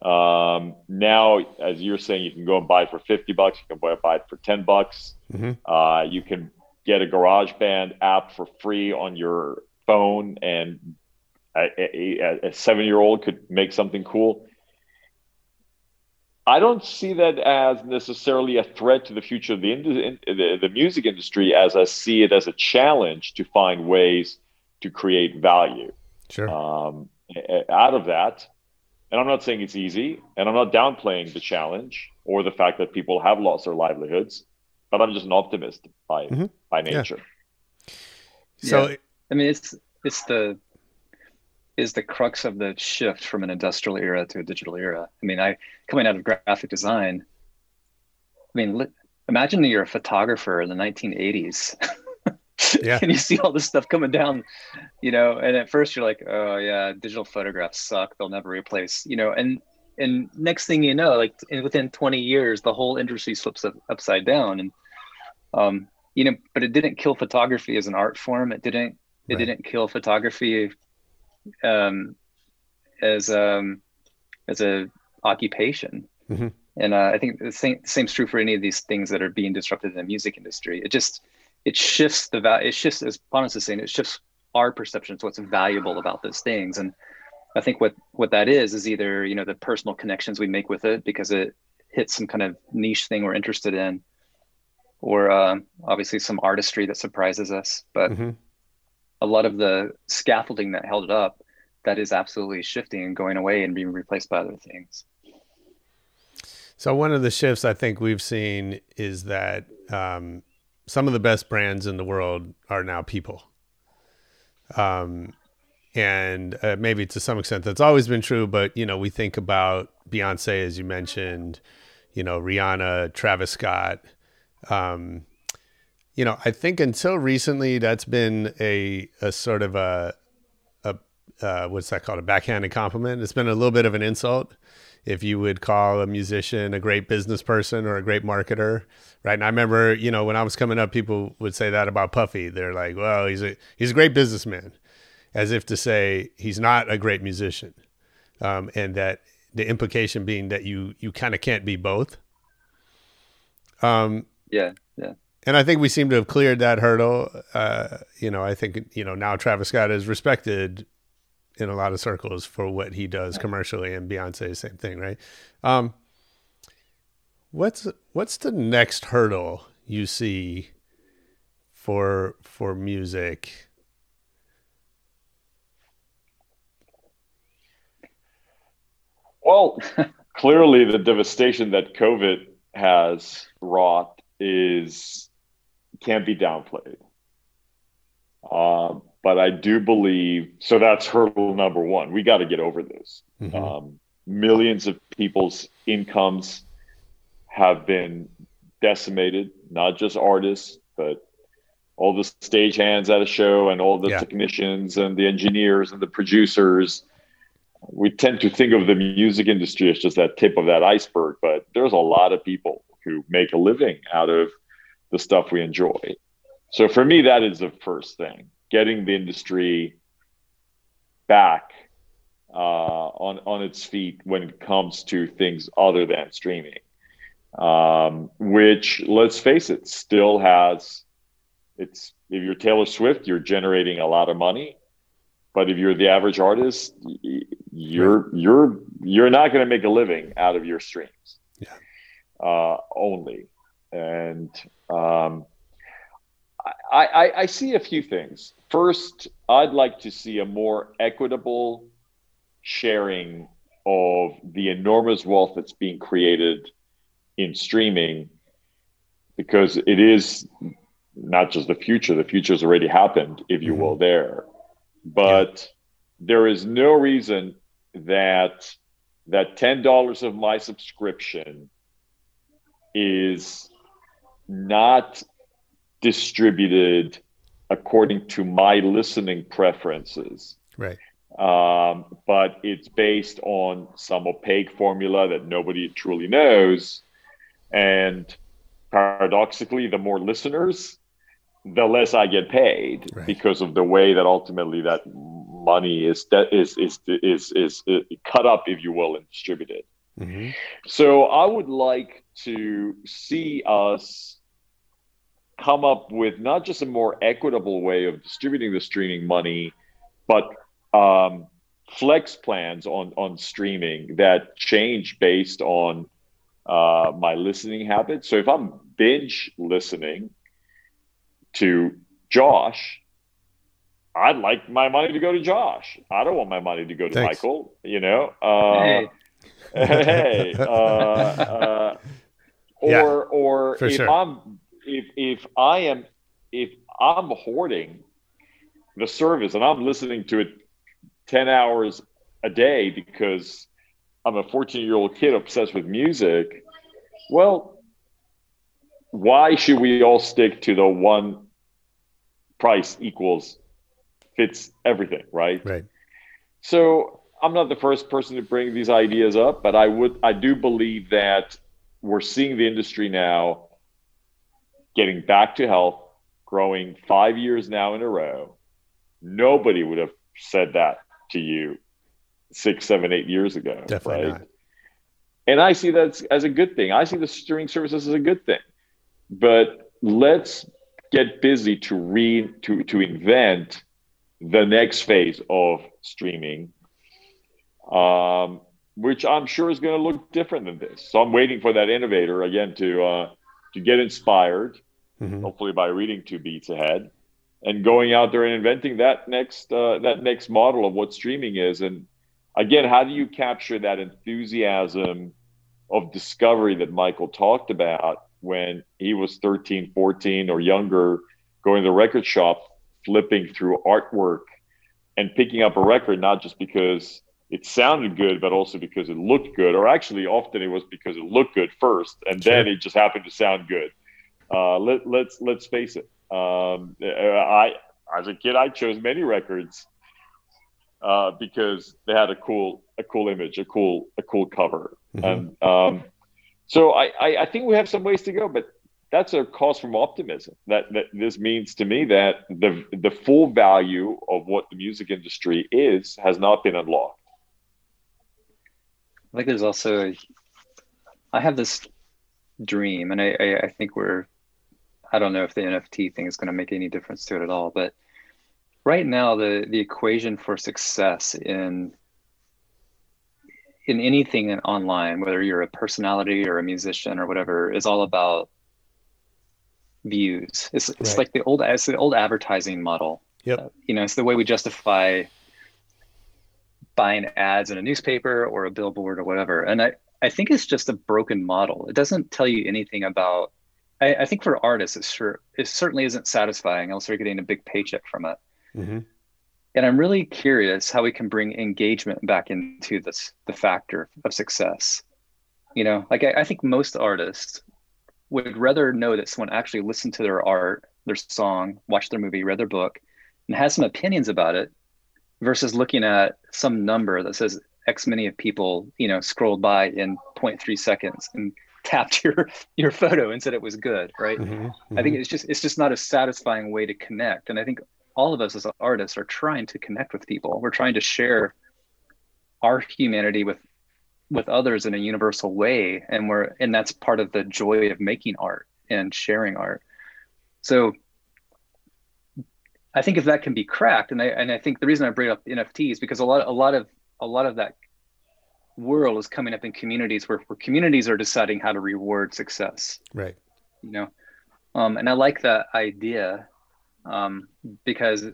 Um, now, as you're saying, you can go and buy it for 50 bucks. You can buy it for 10 bucks. Mm-hmm. Uh, you can get a GarageBand app for free on your phone, and a, a, a seven year old could make something cool. I don't see that as necessarily a threat to the future of the, the, the music industry, as I see it as a challenge to find ways to create value sure. um, out of that. And I'm not saying it's easy, and I'm not downplaying the challenge or the fact that people have lost their livelihoods, but I'm just an optimist by mm-hmm. by nature. Yeah. So, yeah. I mean, it's it's the is the crux of the shift from an industrial era to a digital era. I mean, I coming out of graphic design. I mean, imagine you're a photographer in the 1980s. yeah. and you see all this stuff coming down, you know, and at first you're like, oh yeah, digital photographs suck. They'll never replace, you know, and and next thing you know, like within 20 years, the whole industry slips up, upside down. And um, you know, but it didn't kill photography as an art form. It didn't. It right. didn't kill photography um, as um, as a occupation. Mm-hmm. And uh, I think the same same's true for any of these things that are being disrupted in the music industry. It just it shifts the value. It shifts, as Panos is saying, it shifts our perceptions. what's valuable about those things. And I think what what that is is either you know the personal connections we make with it because it hits some kind of niche thing we're interested in, or uh, obviously some artistry that surprises us. But mm-hmm a lot of the scaffolding that held it up that is absolutely shifting and going away and being replaced by other things. So one of the shifts I think we've seen is that um, some of the best brands in the world are now people. Um, and uh, maybe to some extent that's always been true, but you know we think about Beyonce as you mentioned, you know Rihanna, Travis Scott, um, you know, I think until recently that's been a a sort of a a uh, what's that called a backhanded compliment. It's been a little bit of an insult if you would call a musician a great business person or a great marketer, right? And I remember, you know, when I was coming up, people would say that about Puffy. They're like, "Well, he's a he's a great businessman," as if to say he's not a great musician, um, and that the implication being that you you kind of can't be both. Um, yeah, yeah and I think we seem to have cleared that hurdle. Uh, you know, I think you know now Travis Scott is respected in a lot of circles for what he does commercially, and Beyonce same thing, right? Um, what's what's the next hurdle you see for for music? Well, clearly the devastation that COVID has wrought is can't be downplayed. Uh, but I do believe so. That's hurdle number one. We got to get over this. Mm-hmm. Um, millions of people's incomes have been decimated, not just artists, but all the stage hands at a show and all the yeah. technicians and the engineers and the producers. We tend to think of the music industry as just that tip of that iceberg, but there's a lot of people who make a living out of the stuff we enjoy. So for me, that is the first thing: getting the industry back on on its feet when it comes to things other than streaming. Um, which, let's face it, still has it's if you're Taylor Swift, you're generating a lot of money. But if you're the average artist, you're you're you're not going to make a living out of your streams. Yeah. Uh, only, and um, I, I I see a few things. First, I'd like to see a more equitable sharing of the enormous wealth that's being created in streaming because it is not just the future the future's already happened if you mm-hmm. will there but yeah. there is no reason that that $10 of my subscription is not distributed according to my listening preferences right um, but it's based on some opaque formula that nobody truly knows and paradoxically the more listeners the less I get paid right. because of the way that ultimately that money is that is is is is, is cut up, if you will, and distributed. Mm-hmm. So I would like to see us come up with not just a more equitable way of distributing the streaming money, but um, flex plans on on streaming that change based on uh, my listening habits. So if I'm binge listening to Josh, I'd like my money to go to Josh. I don't want my money to go to Thanks. Michael. You know, uh, hey, hey uh, uh, or yeah, or if sure. I'm if if I am if I'm hoarding the service and I'm listening to it ten hours a day because I'm a 14 year old kid obsessed with music. Well, why should we all stick to the one price equals fits everything, right? Right. So I'm not the first person to bring these ideas up, but I would I do believe that we're seeing the industry now getting back to health, growing five years now in a row. Nobody would have said that to you six, seven, eight years ago. Definitely right? not. And I see that as a good thing. I see the streaming services as a good thing. But let's get busy to read to to invent the next phase of streaming, um, which I'm sure is going to look different than this. So I'm waiting for that innovator again to uh, to get inspired, mm-hmm. hopefully by reading two beats ahead, and going out there and inventing that next uh, that next model of what streaming is. And again, how do you capture that enthusiasm of discovery that Michael talked about when he was 13, 14 or younger, going to the record shop, flipping through artwork and picking up a record, not just because it sounded good, but also because it looked good, or actually often it was because it looked good first, and sure. then it just happened to sound good. Uh, let, let's let's face it. Um, I as a kid, I chose many records uh, because they had a cool a cool image, a cool a cool cover, mm-hmm. and um, so I, I, I think we have some ways to go, but that's a cause from optimism. That, that this means to me that the the full value of what the music industry is has not been unlocked. I think there's also, I have this dream, and I, I, I think we're, I don't know if the NFT thing is going to make any difference to it at all, but right now the the equation for success in in anything online, whether you're a personality or a musician or whatever, is all about views. It's, it's right. like the old it's the old advertising model. Yep. Uh, you know, it's the way we justify buying ads in a newspaper or a billboard or whatever. And I, I think it's just a broken model. It doesn't tell you anything about I, I think for artists it's sure it certainly isn't satisfying unless they're getting a big paycheck from it. Mm-hmm and I'm really curious how we can bring engagement back into this the factor of success. You know, like I, I, think most artists would rather know that someone actually listened to their art, their song, watched their movie, read their book, and has some opinions about it, versus looking at some number that says X many of people, you know, scrolled by in 0.3 seconds and tapped your your photo and said it was good, right? Mm-hmm, mm-hmm. I think it's just it's just not a satisfying way to connect. And I think all of us as artists are trying to connect with people. We're trying to share our humanity with with others in a universal way and we're and that's part of the joy of making art and sharing art so i think if that can be cracked and i and i think the reason i bring up nfts because a lot a lot of a lot of that world is coming up in communities where, where communities are deciding how to reward success. Right. You know? Um, and i like that idea um, because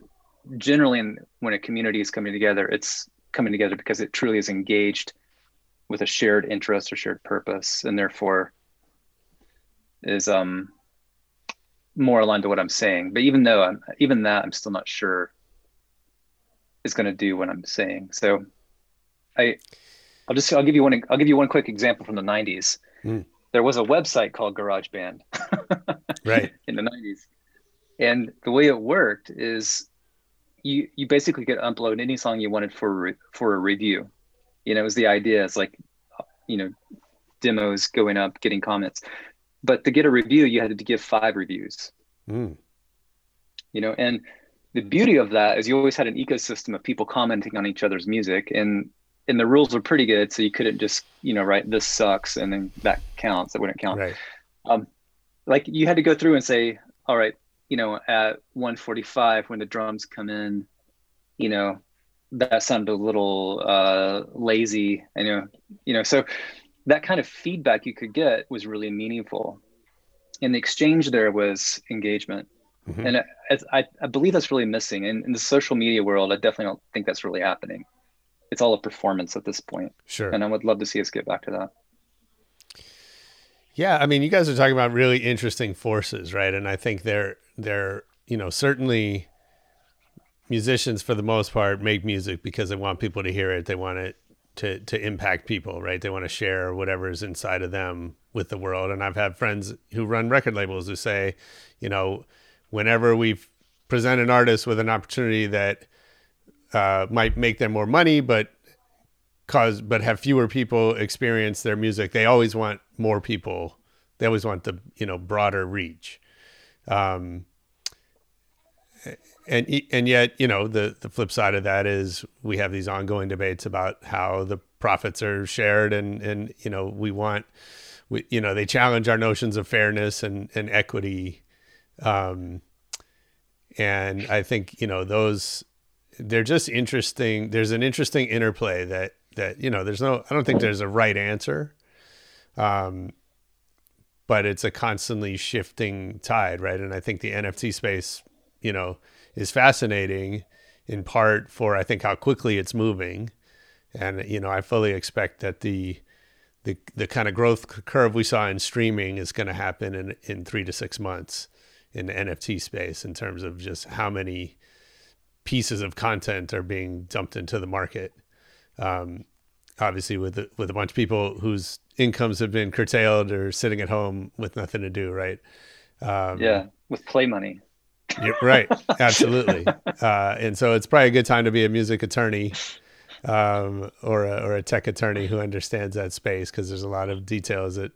generally in, when a community is coming together it's coming together because it truly is engaged with a shared interest or shared purpose and therefore is um more aligned to what i'm saying but even though i'm even that i'm still not sure is going to do what i'm saying so i i'll just i'll give you one i'll give you one quick example from the 90s mm. there was a website called garageband right in the 90s and the way it worked is you you basically could upload any song you wanted for for a review you know, it was the idea. It's like, you know, demos going up, getting comments. But to get a review, you had to give five reviews. Mm. You know, and the beauty of that is you always had an ecosystem of people commenting on each other's music, and and the rules were pretty good. So you couldn't just you know write this sucks and then that counts. That wouldn't count. Right. Um, like you had to go through and say, all right, you know, at 145 when the drums come in, you know, that sounded a little uh, lazy. I know, you know, so that kind of feedback you could get was really meaningful. And the exchange there was engagement. Mm-hmm. And I, I, believe that's really missing. And in the social media world, I definitely don't think that's really happening. It's all a performance at this point. Sure. And I would love to see us get back to that. Yeah, I mean, you guys are talking about really interesting forces, right? And I think they're they're you know certainly musicians for the most part make music because they want people to hear it. They want it to to impact people, right? They want to share whatever is inside of them with the world. And I've had friends who run record labels who say, you know, whenever we present an artist with an opportunity that uh, might make them more money, but cause but have fewer people experience their music, they always want more people. They always want the you know broader reach. Um, and and yet you know the the flip side of that is we have these ongoing debates about how the profits are shared and and you know we want we you know they challenge our notions of fairness and and equity. Um and i think you know those they're just interesting there's an interesting interplay that that you know there's no i don't think there's a right answer. Um but it's a constantly shifting tide right? And i think the nft space you know is fascinating in part for I think how quickly it's moving, and you know I fully expect that the the the kind of growth curve we saw in streaming is going to happen in in three to six months in the NFT space in terms of just how many pieces of content are being dumped into the market. Um, obviously, with with a bunch of people whose incomes have been curtailed or sitting at home with nothing to do, right? Um, yeah, with play money. You're right. Absolutely. Uh, and so it's probably a good time to be a music attorney um, or, a, or a tech attorney who understands that space because there's a lot of details that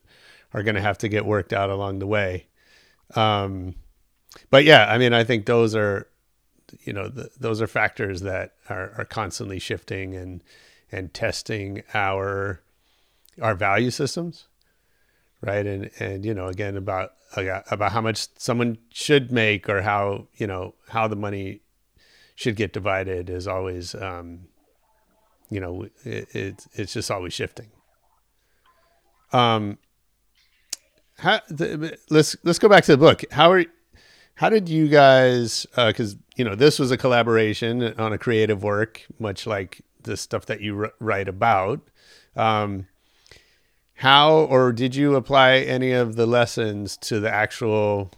are going to have to get worked out along the way. Um, but yeah, I mean, I think those are, you know, the, those are factors that are, are constantly shifting and, and testing our, our value systems. Right. And, and, you know, again, about about how much someone should make or how you know how the money should get divided is always um, you know it, it's just always shifting. Um how the, let's let's go back to the book. How are how did you guys because uh, you know this was a collaboration on a creative work much like the stuff that you r- write about. Um how or did you apply any of the lessons to the actual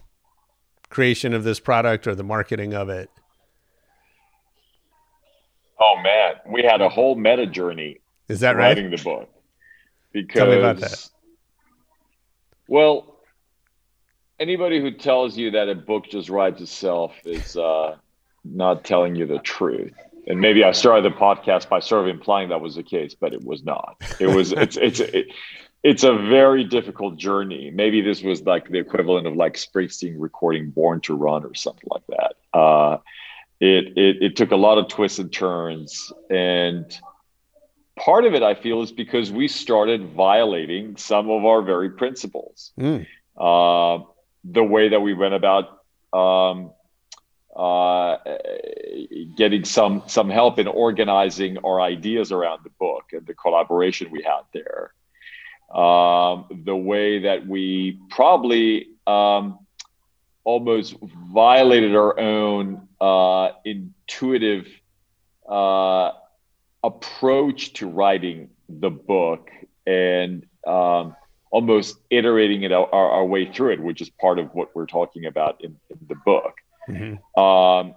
creation of this product or the marketing of it? Oh man, we had a whole meta journey. Is that writing right? Writing the book. Because, Tell me about that. Well, anybody who tells you that a book just writes itself is uh, not telling you the truth and maybe I started the podcast by sort of implying that was the case, but it was not. It was it's it's it, it's a very difficult journey. Maybe this was like the equivalent of like Springsteen recording "Born to Run" or something like that. Uh, it, it it took a lot of twists and turns, and part of it, I feel, is because we started violating some of our very principles. Mm. Uh, the way that we went about um, uh, getting some some help in organizing our ideas around the book and the collaboration we had there. Um, the way that we probably um, almost violated our own uh, intuitive uh, approach to writing the book and um, almost iterating it our, our, way through it, which is part of what we're talking about in, in the book. Mm-hmm. Um,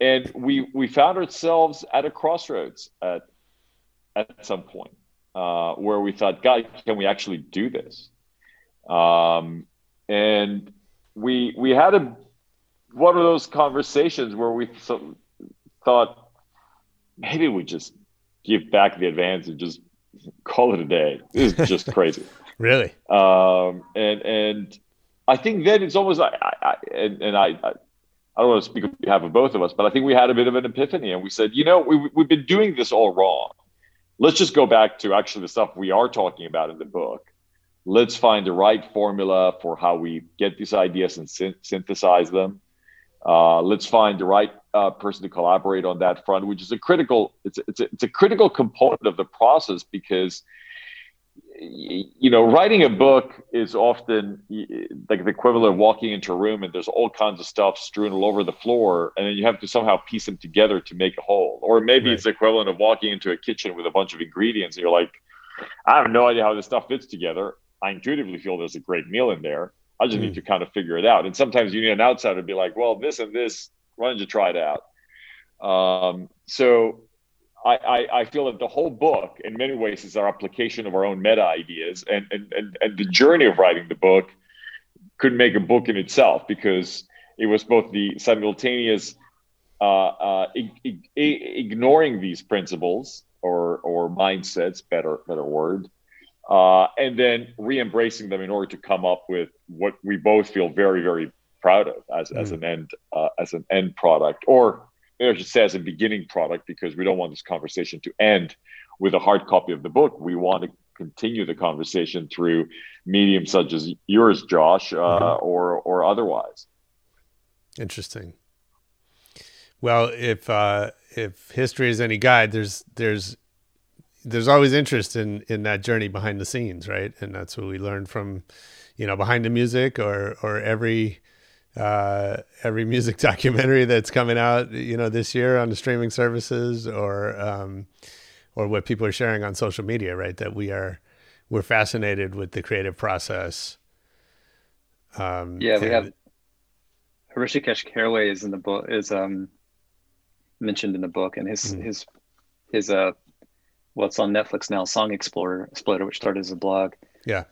and we we found ourselves at a crossroads at at some point uh, where we thought, God, can we actually do this? Um, and we we had a one of those conversations where we th- thought maybe we just give back the advance and just call it a day. This is just crazy. really? Um, and and I think then it's almost like I, I and, and I, I I don't want to speak on behalf of both of us, but I think we had a bit of an epiphany and we said, you know, we, we've been doing this all wrong. Let's just go back to actually the stuff we are talking about in the book. Let's find the right formula for how we get these ideas and sy- synthesize them. Uh, let's find the right uh, person to collaborate on that front, which is a critical. It's it's a, it's a critical component of the process because you know, writing a book is often like the equivalent of walking into a room and there's all kinds of stuff strewn all over the floor, and then you have to somehow piece them together to make a whole. Or maybe right. it's the equivalent of walking into a kitchen with a bunch of ingredients, and you're like, I have no idea how this stuff fits together. I intuitively feel there's a great meal in there. I just mm. need to kind of figure it out. And sometimes you need an outsider to be like, well, this and this, why don't you try it out? Um, so I, I, I, feel that the whole book, in many ways, is our application of our own meta ideas, and, and and and the journey of writing the book could make a book in itself because it was both the simultaneous uh, uh, ignoring these principles or or mindsets, better better word, uh, and then re-embracing them in order to come up with what we both feel very very proud of as, mm. as an end uh, as an end product or I should say as a beginning product because we don't want this conversation to end with a hard copy of the book. We want to continue the conversation through mediums such as yours, Josh, uh, mm-hmm. or or otherwise. Interesting. Well, if uh, if history is any guide, there's there's there's always interest in in that journey behind the scenes, right? And that's what we learn from, you know, behind the music or or every uh, every music documentary that's coming out, you know, this year on the streaming services or um, or what people are sharing on social media, right? That we are we're fascinated with the creative process. Um, yeah, we have Hrishikesh Hirway is in the book is um, mentioned in the book, and his mm-hmm. his his uh, what's on Netflix now, Song Explorer Exploder, which started as a blog. Yeah,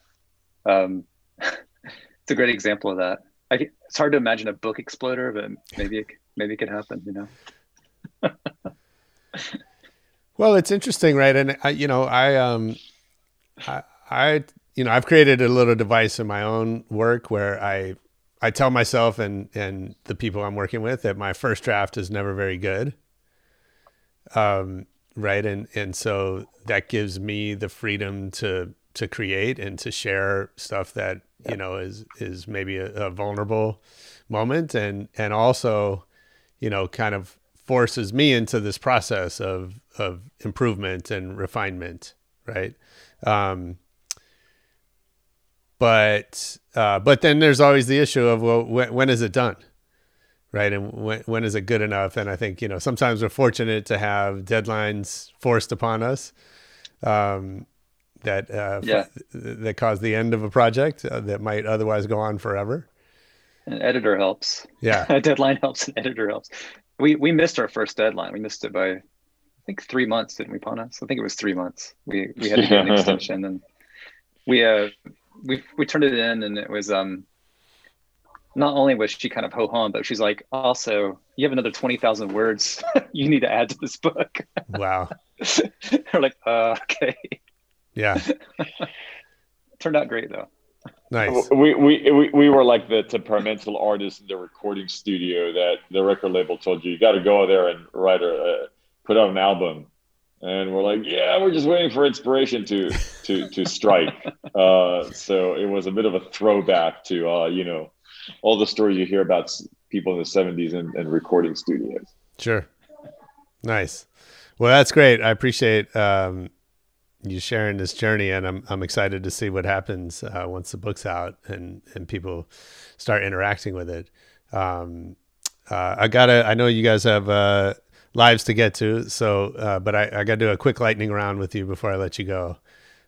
um, it's a great example of that. I, it's hard to imagine a book exploder, but maybe it, maybe it could happen. You know. well, it's interesting, right? And I, you know, I um, I, I you know, I've created a little device in my own work where I I tell myself and and the people I'm working with that my first draft is never very good. Um, right, and and so that gives me the freedom to to create and to share stuff that you know is is maybe a, a, vulnerable moment and and also you know kind of forces me into this process of of improvement and refinement right? Um but uh but then there's always the issue of well when, when is it done right? And when, when is it good enough? And i think you know sometimes we're fortunate to have deadlines forced upon us. Um that uh, yeah. that cause the end of a project uh, that might otherwise go on forever. An editor helps. Yeah, a deadline helps. An editor helps. We we missed our first deadline. We missed it by I think three months, didn't we, Panos? I think it was three months. We we had to do an extension, and we uh we we turned it in, and it was um. Not only was she kind of ho hum, but she's like, also, you have another twenty thousand words you need to add to this book. Wow. They're like, uh, okay. Yeah. Turned out great though. Nice. We, we, we, we were like the temperamental artist in the recording studio that the record label told you, you got to go there and write a, uh, put out an album. and we're like, yeah, we're just waiting for inspiration to to to strike. uh, so it was a bit of a throwback to uh, you know all the stories you hear about people in the '70s and, and recording studios. Sure, nice. Well, that's great. I appreciate um, you sharing this journey, and I'm I'm excited to see what happens uh, once the book's out and and people start interacting with it. Um, uh, I gotta. I know you guys have uh, lives to get to, so uh, but I, I got to do a quick lightning round with you before I let you go.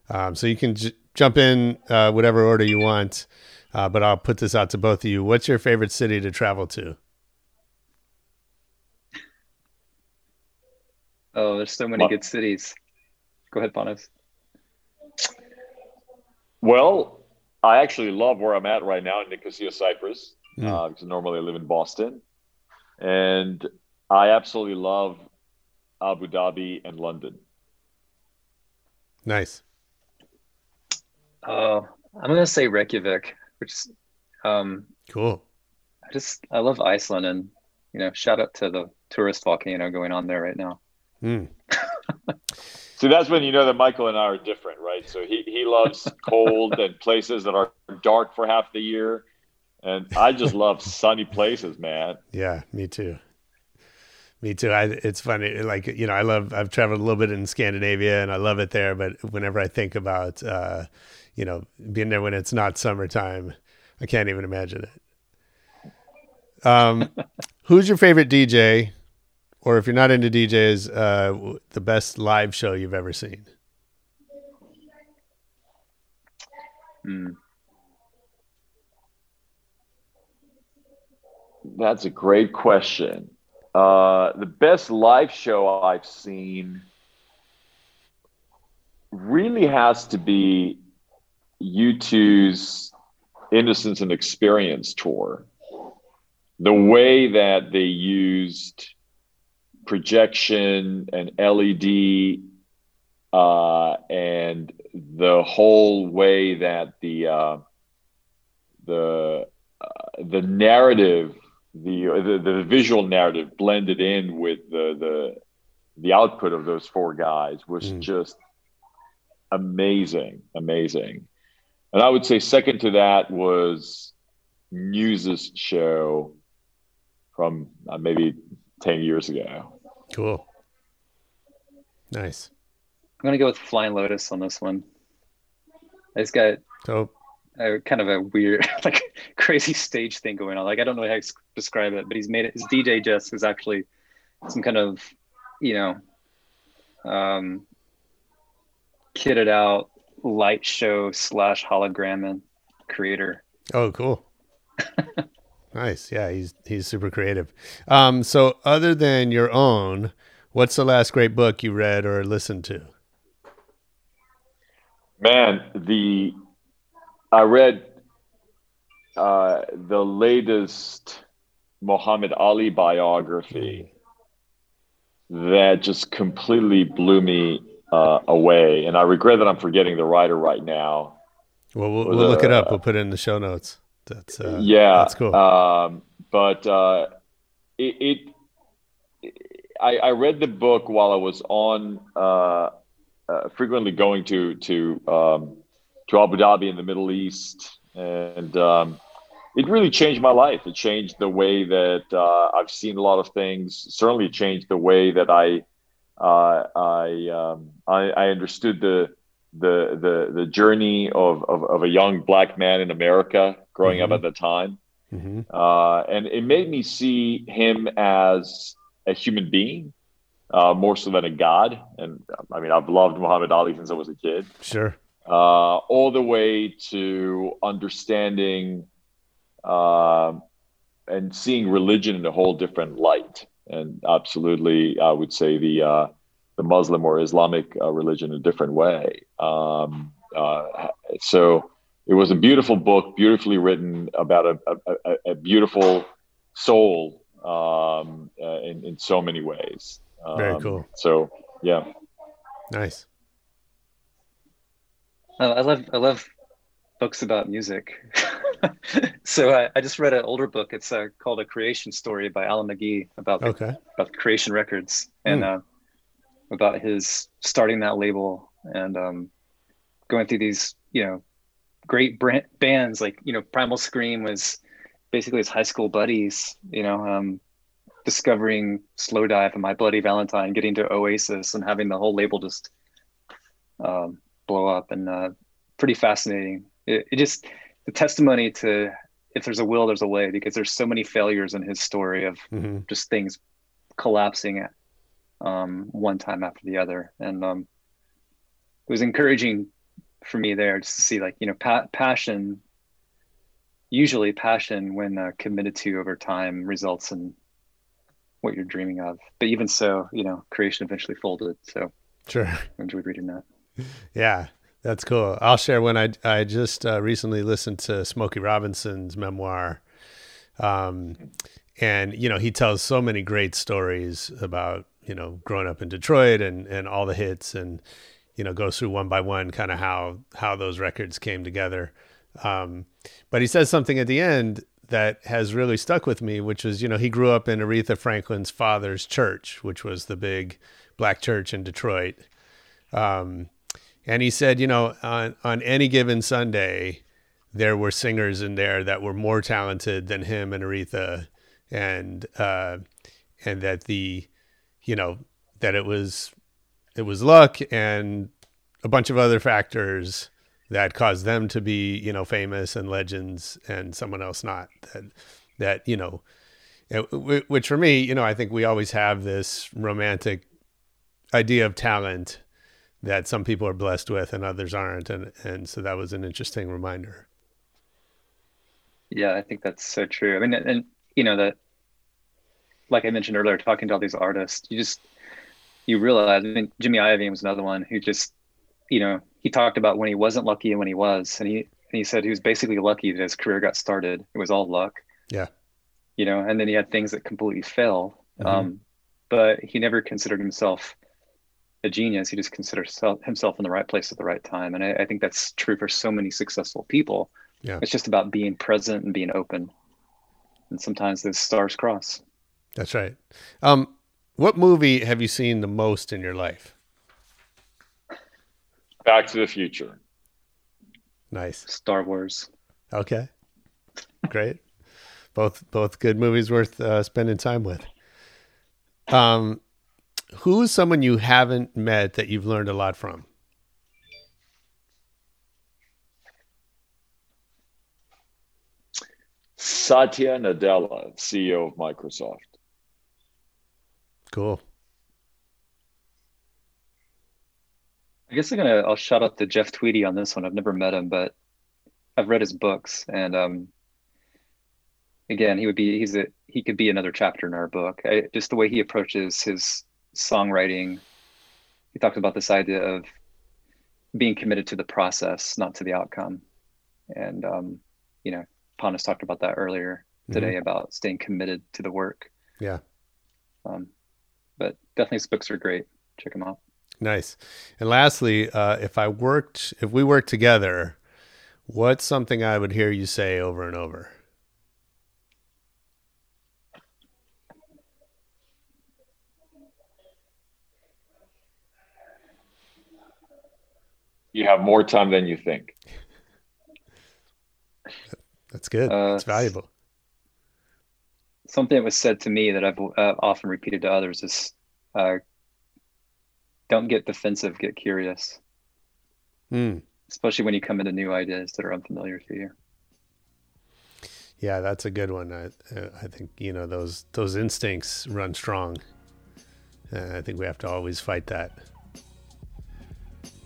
Um, so you can j- jump in uh, whatever order you want, uh, but I'll put this out to both of you. What's your favorite city to travel to? Oh, there's so many good cities. Go ahead, Panos. Well, I actually love where I'm at right now in Nicosia, Cyprus, Mm. uh, because normally I live in Boston, and I absolutely love Abu Dhabi and London. Nice. Oh, I'm gonna say Reykjavik, which is, um, Cool. I just I love Iceland, and you know, shout out to the tourist volcano going on there right now. Mm. See, that's when you know that Michael and I are different, right? So he, he loves cold and places that are dark for half the year. And I just love sunny places, man. Yeah, me too. Me too. I, it's funny. Like, you know, I love, I've traveled a little bit in Scandinavia and I love it there. But whenever I think about, uh, you know, being there when it's not summertime, I can't even imagine it. Um, who's your favorite DJ? Or if you're not into DJs, uh, the best live show you've ever seen? Hmm. That's a great question. Uh, the best live show I've seen really has to be U2's Innocence and Experience tour. The way that they used projection and LED uh, and the whole way that the uh, the uh, the narrative the, the the visual narrative blended in with the the the output of those four guys was Mm. just amazing amazing and i would say second to that was Muse's show from uh, maybe 10 years ago Cool. Nice. I'm gonna go with Flying Lotus on this one. It's got So, a kind of a weird, like crazy stage thing going on. Like I don't know how to describe it, but he's made it. His DJ desk is actually some kind of, you know, um, kitted out light show slash hologram creator. oh, cool. nice. Yeah, he's he's super creative. Um, so other than your own, what's the last great book you read or listened to? Man, the I read uh, the latest Muhammad Ali biography that just completely blew me uh, away, and I regret that I'm forgetting the writer right now. Well, we'll, we'll look it up. We'll put it in the show notes. That's uh, yeah, that's cool. Um, but uh, it, it I, I read the book while I was on uh, uh, frequently going to to um, to Abu Dhabi in the Middle East, and um, it really changed my life. It changed the way that uh, I've seen a lot of things. Certainly, changed the way that I uh, I, um, I I understood the the the the journey of, of, of a young black man in America growing up Mhm. at the time, hmm uh, and it made me see him as a human being uh, more so than a god. And I mean, I've loved Muhammad Ali since I was a kid Sure. uh, all the way to understanding um and seeing religion in a whole different light. And absolutely, I would say the uh, the Muslim or Islamic uh, religion a different way. Um, uh, so it was a beautiful book, beautifully written about a, a, a, a beautiful soul um, uh, in, in so many ways. Um, Very cool. So, yeah. Nice. I I love I love books about music. so I, I just read an older book. It's uh, called A Creation Story by Alan McGee about the Okay. about Creation Records, and Hmm. uh, about his starting that label and um, going through these, you know, great brand, bands like you know Primal Scream was basically his high school buddies. You know, um, discovering Slowdive and My Bloody Valentine, getting to Oasis, and having the whole label just um, blow up, and uh, pretty fascinating. It, it just the testimony to if there's a will, there's a way, because there's so many failures in his story of mm-hmm. just things collapsing um, one time after the other, and um, it was encouraging for me there just to see like you know pa- passion usually passion when uh, committed to over time results in what you're dreaming of. But even so you know creation eventually folded. So sure. I enjoyed reading that. Yeah that's cool. I'll share when i i just uh, recently listened to smokey robinson's memoir um and you know he tells so many great stories about you know growing up in detroit and and all the hits and you know goes through one by one kind of how how those records came together. Um, but he says something at the end that has really stuck with me which is you know he grew up in aretha franklin's father's church which was the big black church in detroit. Um, and he said you know on, on any given sunday there were singers in there that were more talented than him and aretha and uh, and that the you know that it was it was luck and a bunch of other factors that caused them to be, you know, famous and legends and someone else not. That, that you know, which for me, you know, I think we always have this romantic idea of talent that some people are blessed with and others aren't, and and so that was an interesting reminder. Yeah, I think that's so true. I mean, and you know that, like I mentioned earlier, talking to all these artists, you just you realize, I mean, Jimmy Iovine was another one who just, you know, he talked about when he wasn't lucky and when he was, and he and he said he was basically lucky that his career got started. It was all luck. Yeah. You know, and then he had things that completely fail. Mm-hmm. Um, but he never considered himself a genius. He just considered himself in the right place at the right time. And I, I think that's true for so many successful people. Yeah. It's just about being present and being open. And sometimes the stars cross. That's right. Um, what movie have you seen the most in your life? Back to the Future. Nice. Star Wars. Okay. Great. both both good movies worth uh, spending time with. Um, who's someone you haven't met that you've learned a lot from? Satya Nadella, CEO of Microsoft. Cool. I guess I'm gonna I'll shout out to Jeff Tweedy on this one. I've never met him, but I've read his books, and um, again, he would be he's a he could be another chapter in our book. I, just the way he approaches his songwriting. He talked about this idea of being committed to the process, not to the outcome, and um, you know, Panos talked about that earlier today mm-hmm. about staying committed to the work. Yeah. Um, but definitely his books are great. Check them out. Nice. And lastly, uh, if I worked, if we worked together, what's something I would hear you say over and over? You have more time than you think. That's good. Uh, it's valuable something that was said to me that I've uh, often repeated to others is uh, don't get defensive, get curious. Mm. Especially when you come into new ideas that are unfamiliar to you. Yeah, that's a good one. I, uh, I think you know those those instincts run strong. Uh, I think we have to always fight that.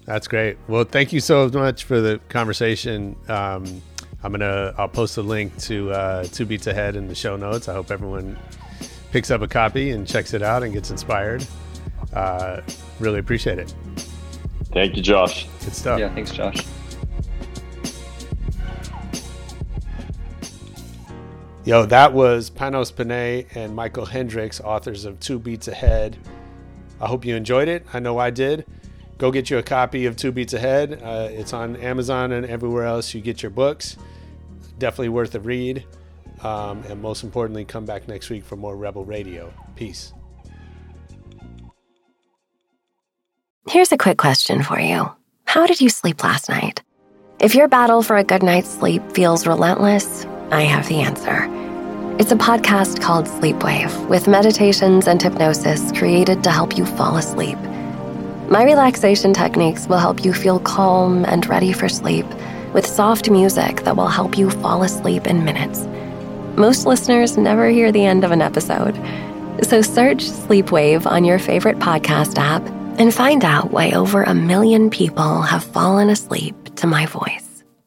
That's great. Well, thank you so much for the conversation. Um, I'm gonna I'll post a link to uh, Two Beats Ahead in the show notes. I hope everyone picks up a copy and checks it out and gets inspired. Uh, really appreciate it. Thank you, Josh. Good stuff. Yeah, thanks, Josh. Yo, that was Panos Panay and Michael Hendrix, authors of Two Beats Ahead. I hope you enjoyed it. I know I did go get you a copy of Two Beats Ahead. Uh, it's on Amazon and everywhere else you get your books. Definitely worth a read. Um, and most importantly, come back next week for more Rebel Radio. Peace. Here's a quick question for you How did you sleep last night? If your battle for a good night's sleep feels relentless, I have the answer. It's a podcast called Sleepwave with meditations and hypnosis created to help you fall asleep. My relaxation techniques will help you feel calm and ready for sleep with soft music that will help you fall asleep in minutes. Most listeners never hear the end of an episode. So search Sleepwave on your favorite podcast app and find out why over a million people have fallen asleep to my voice.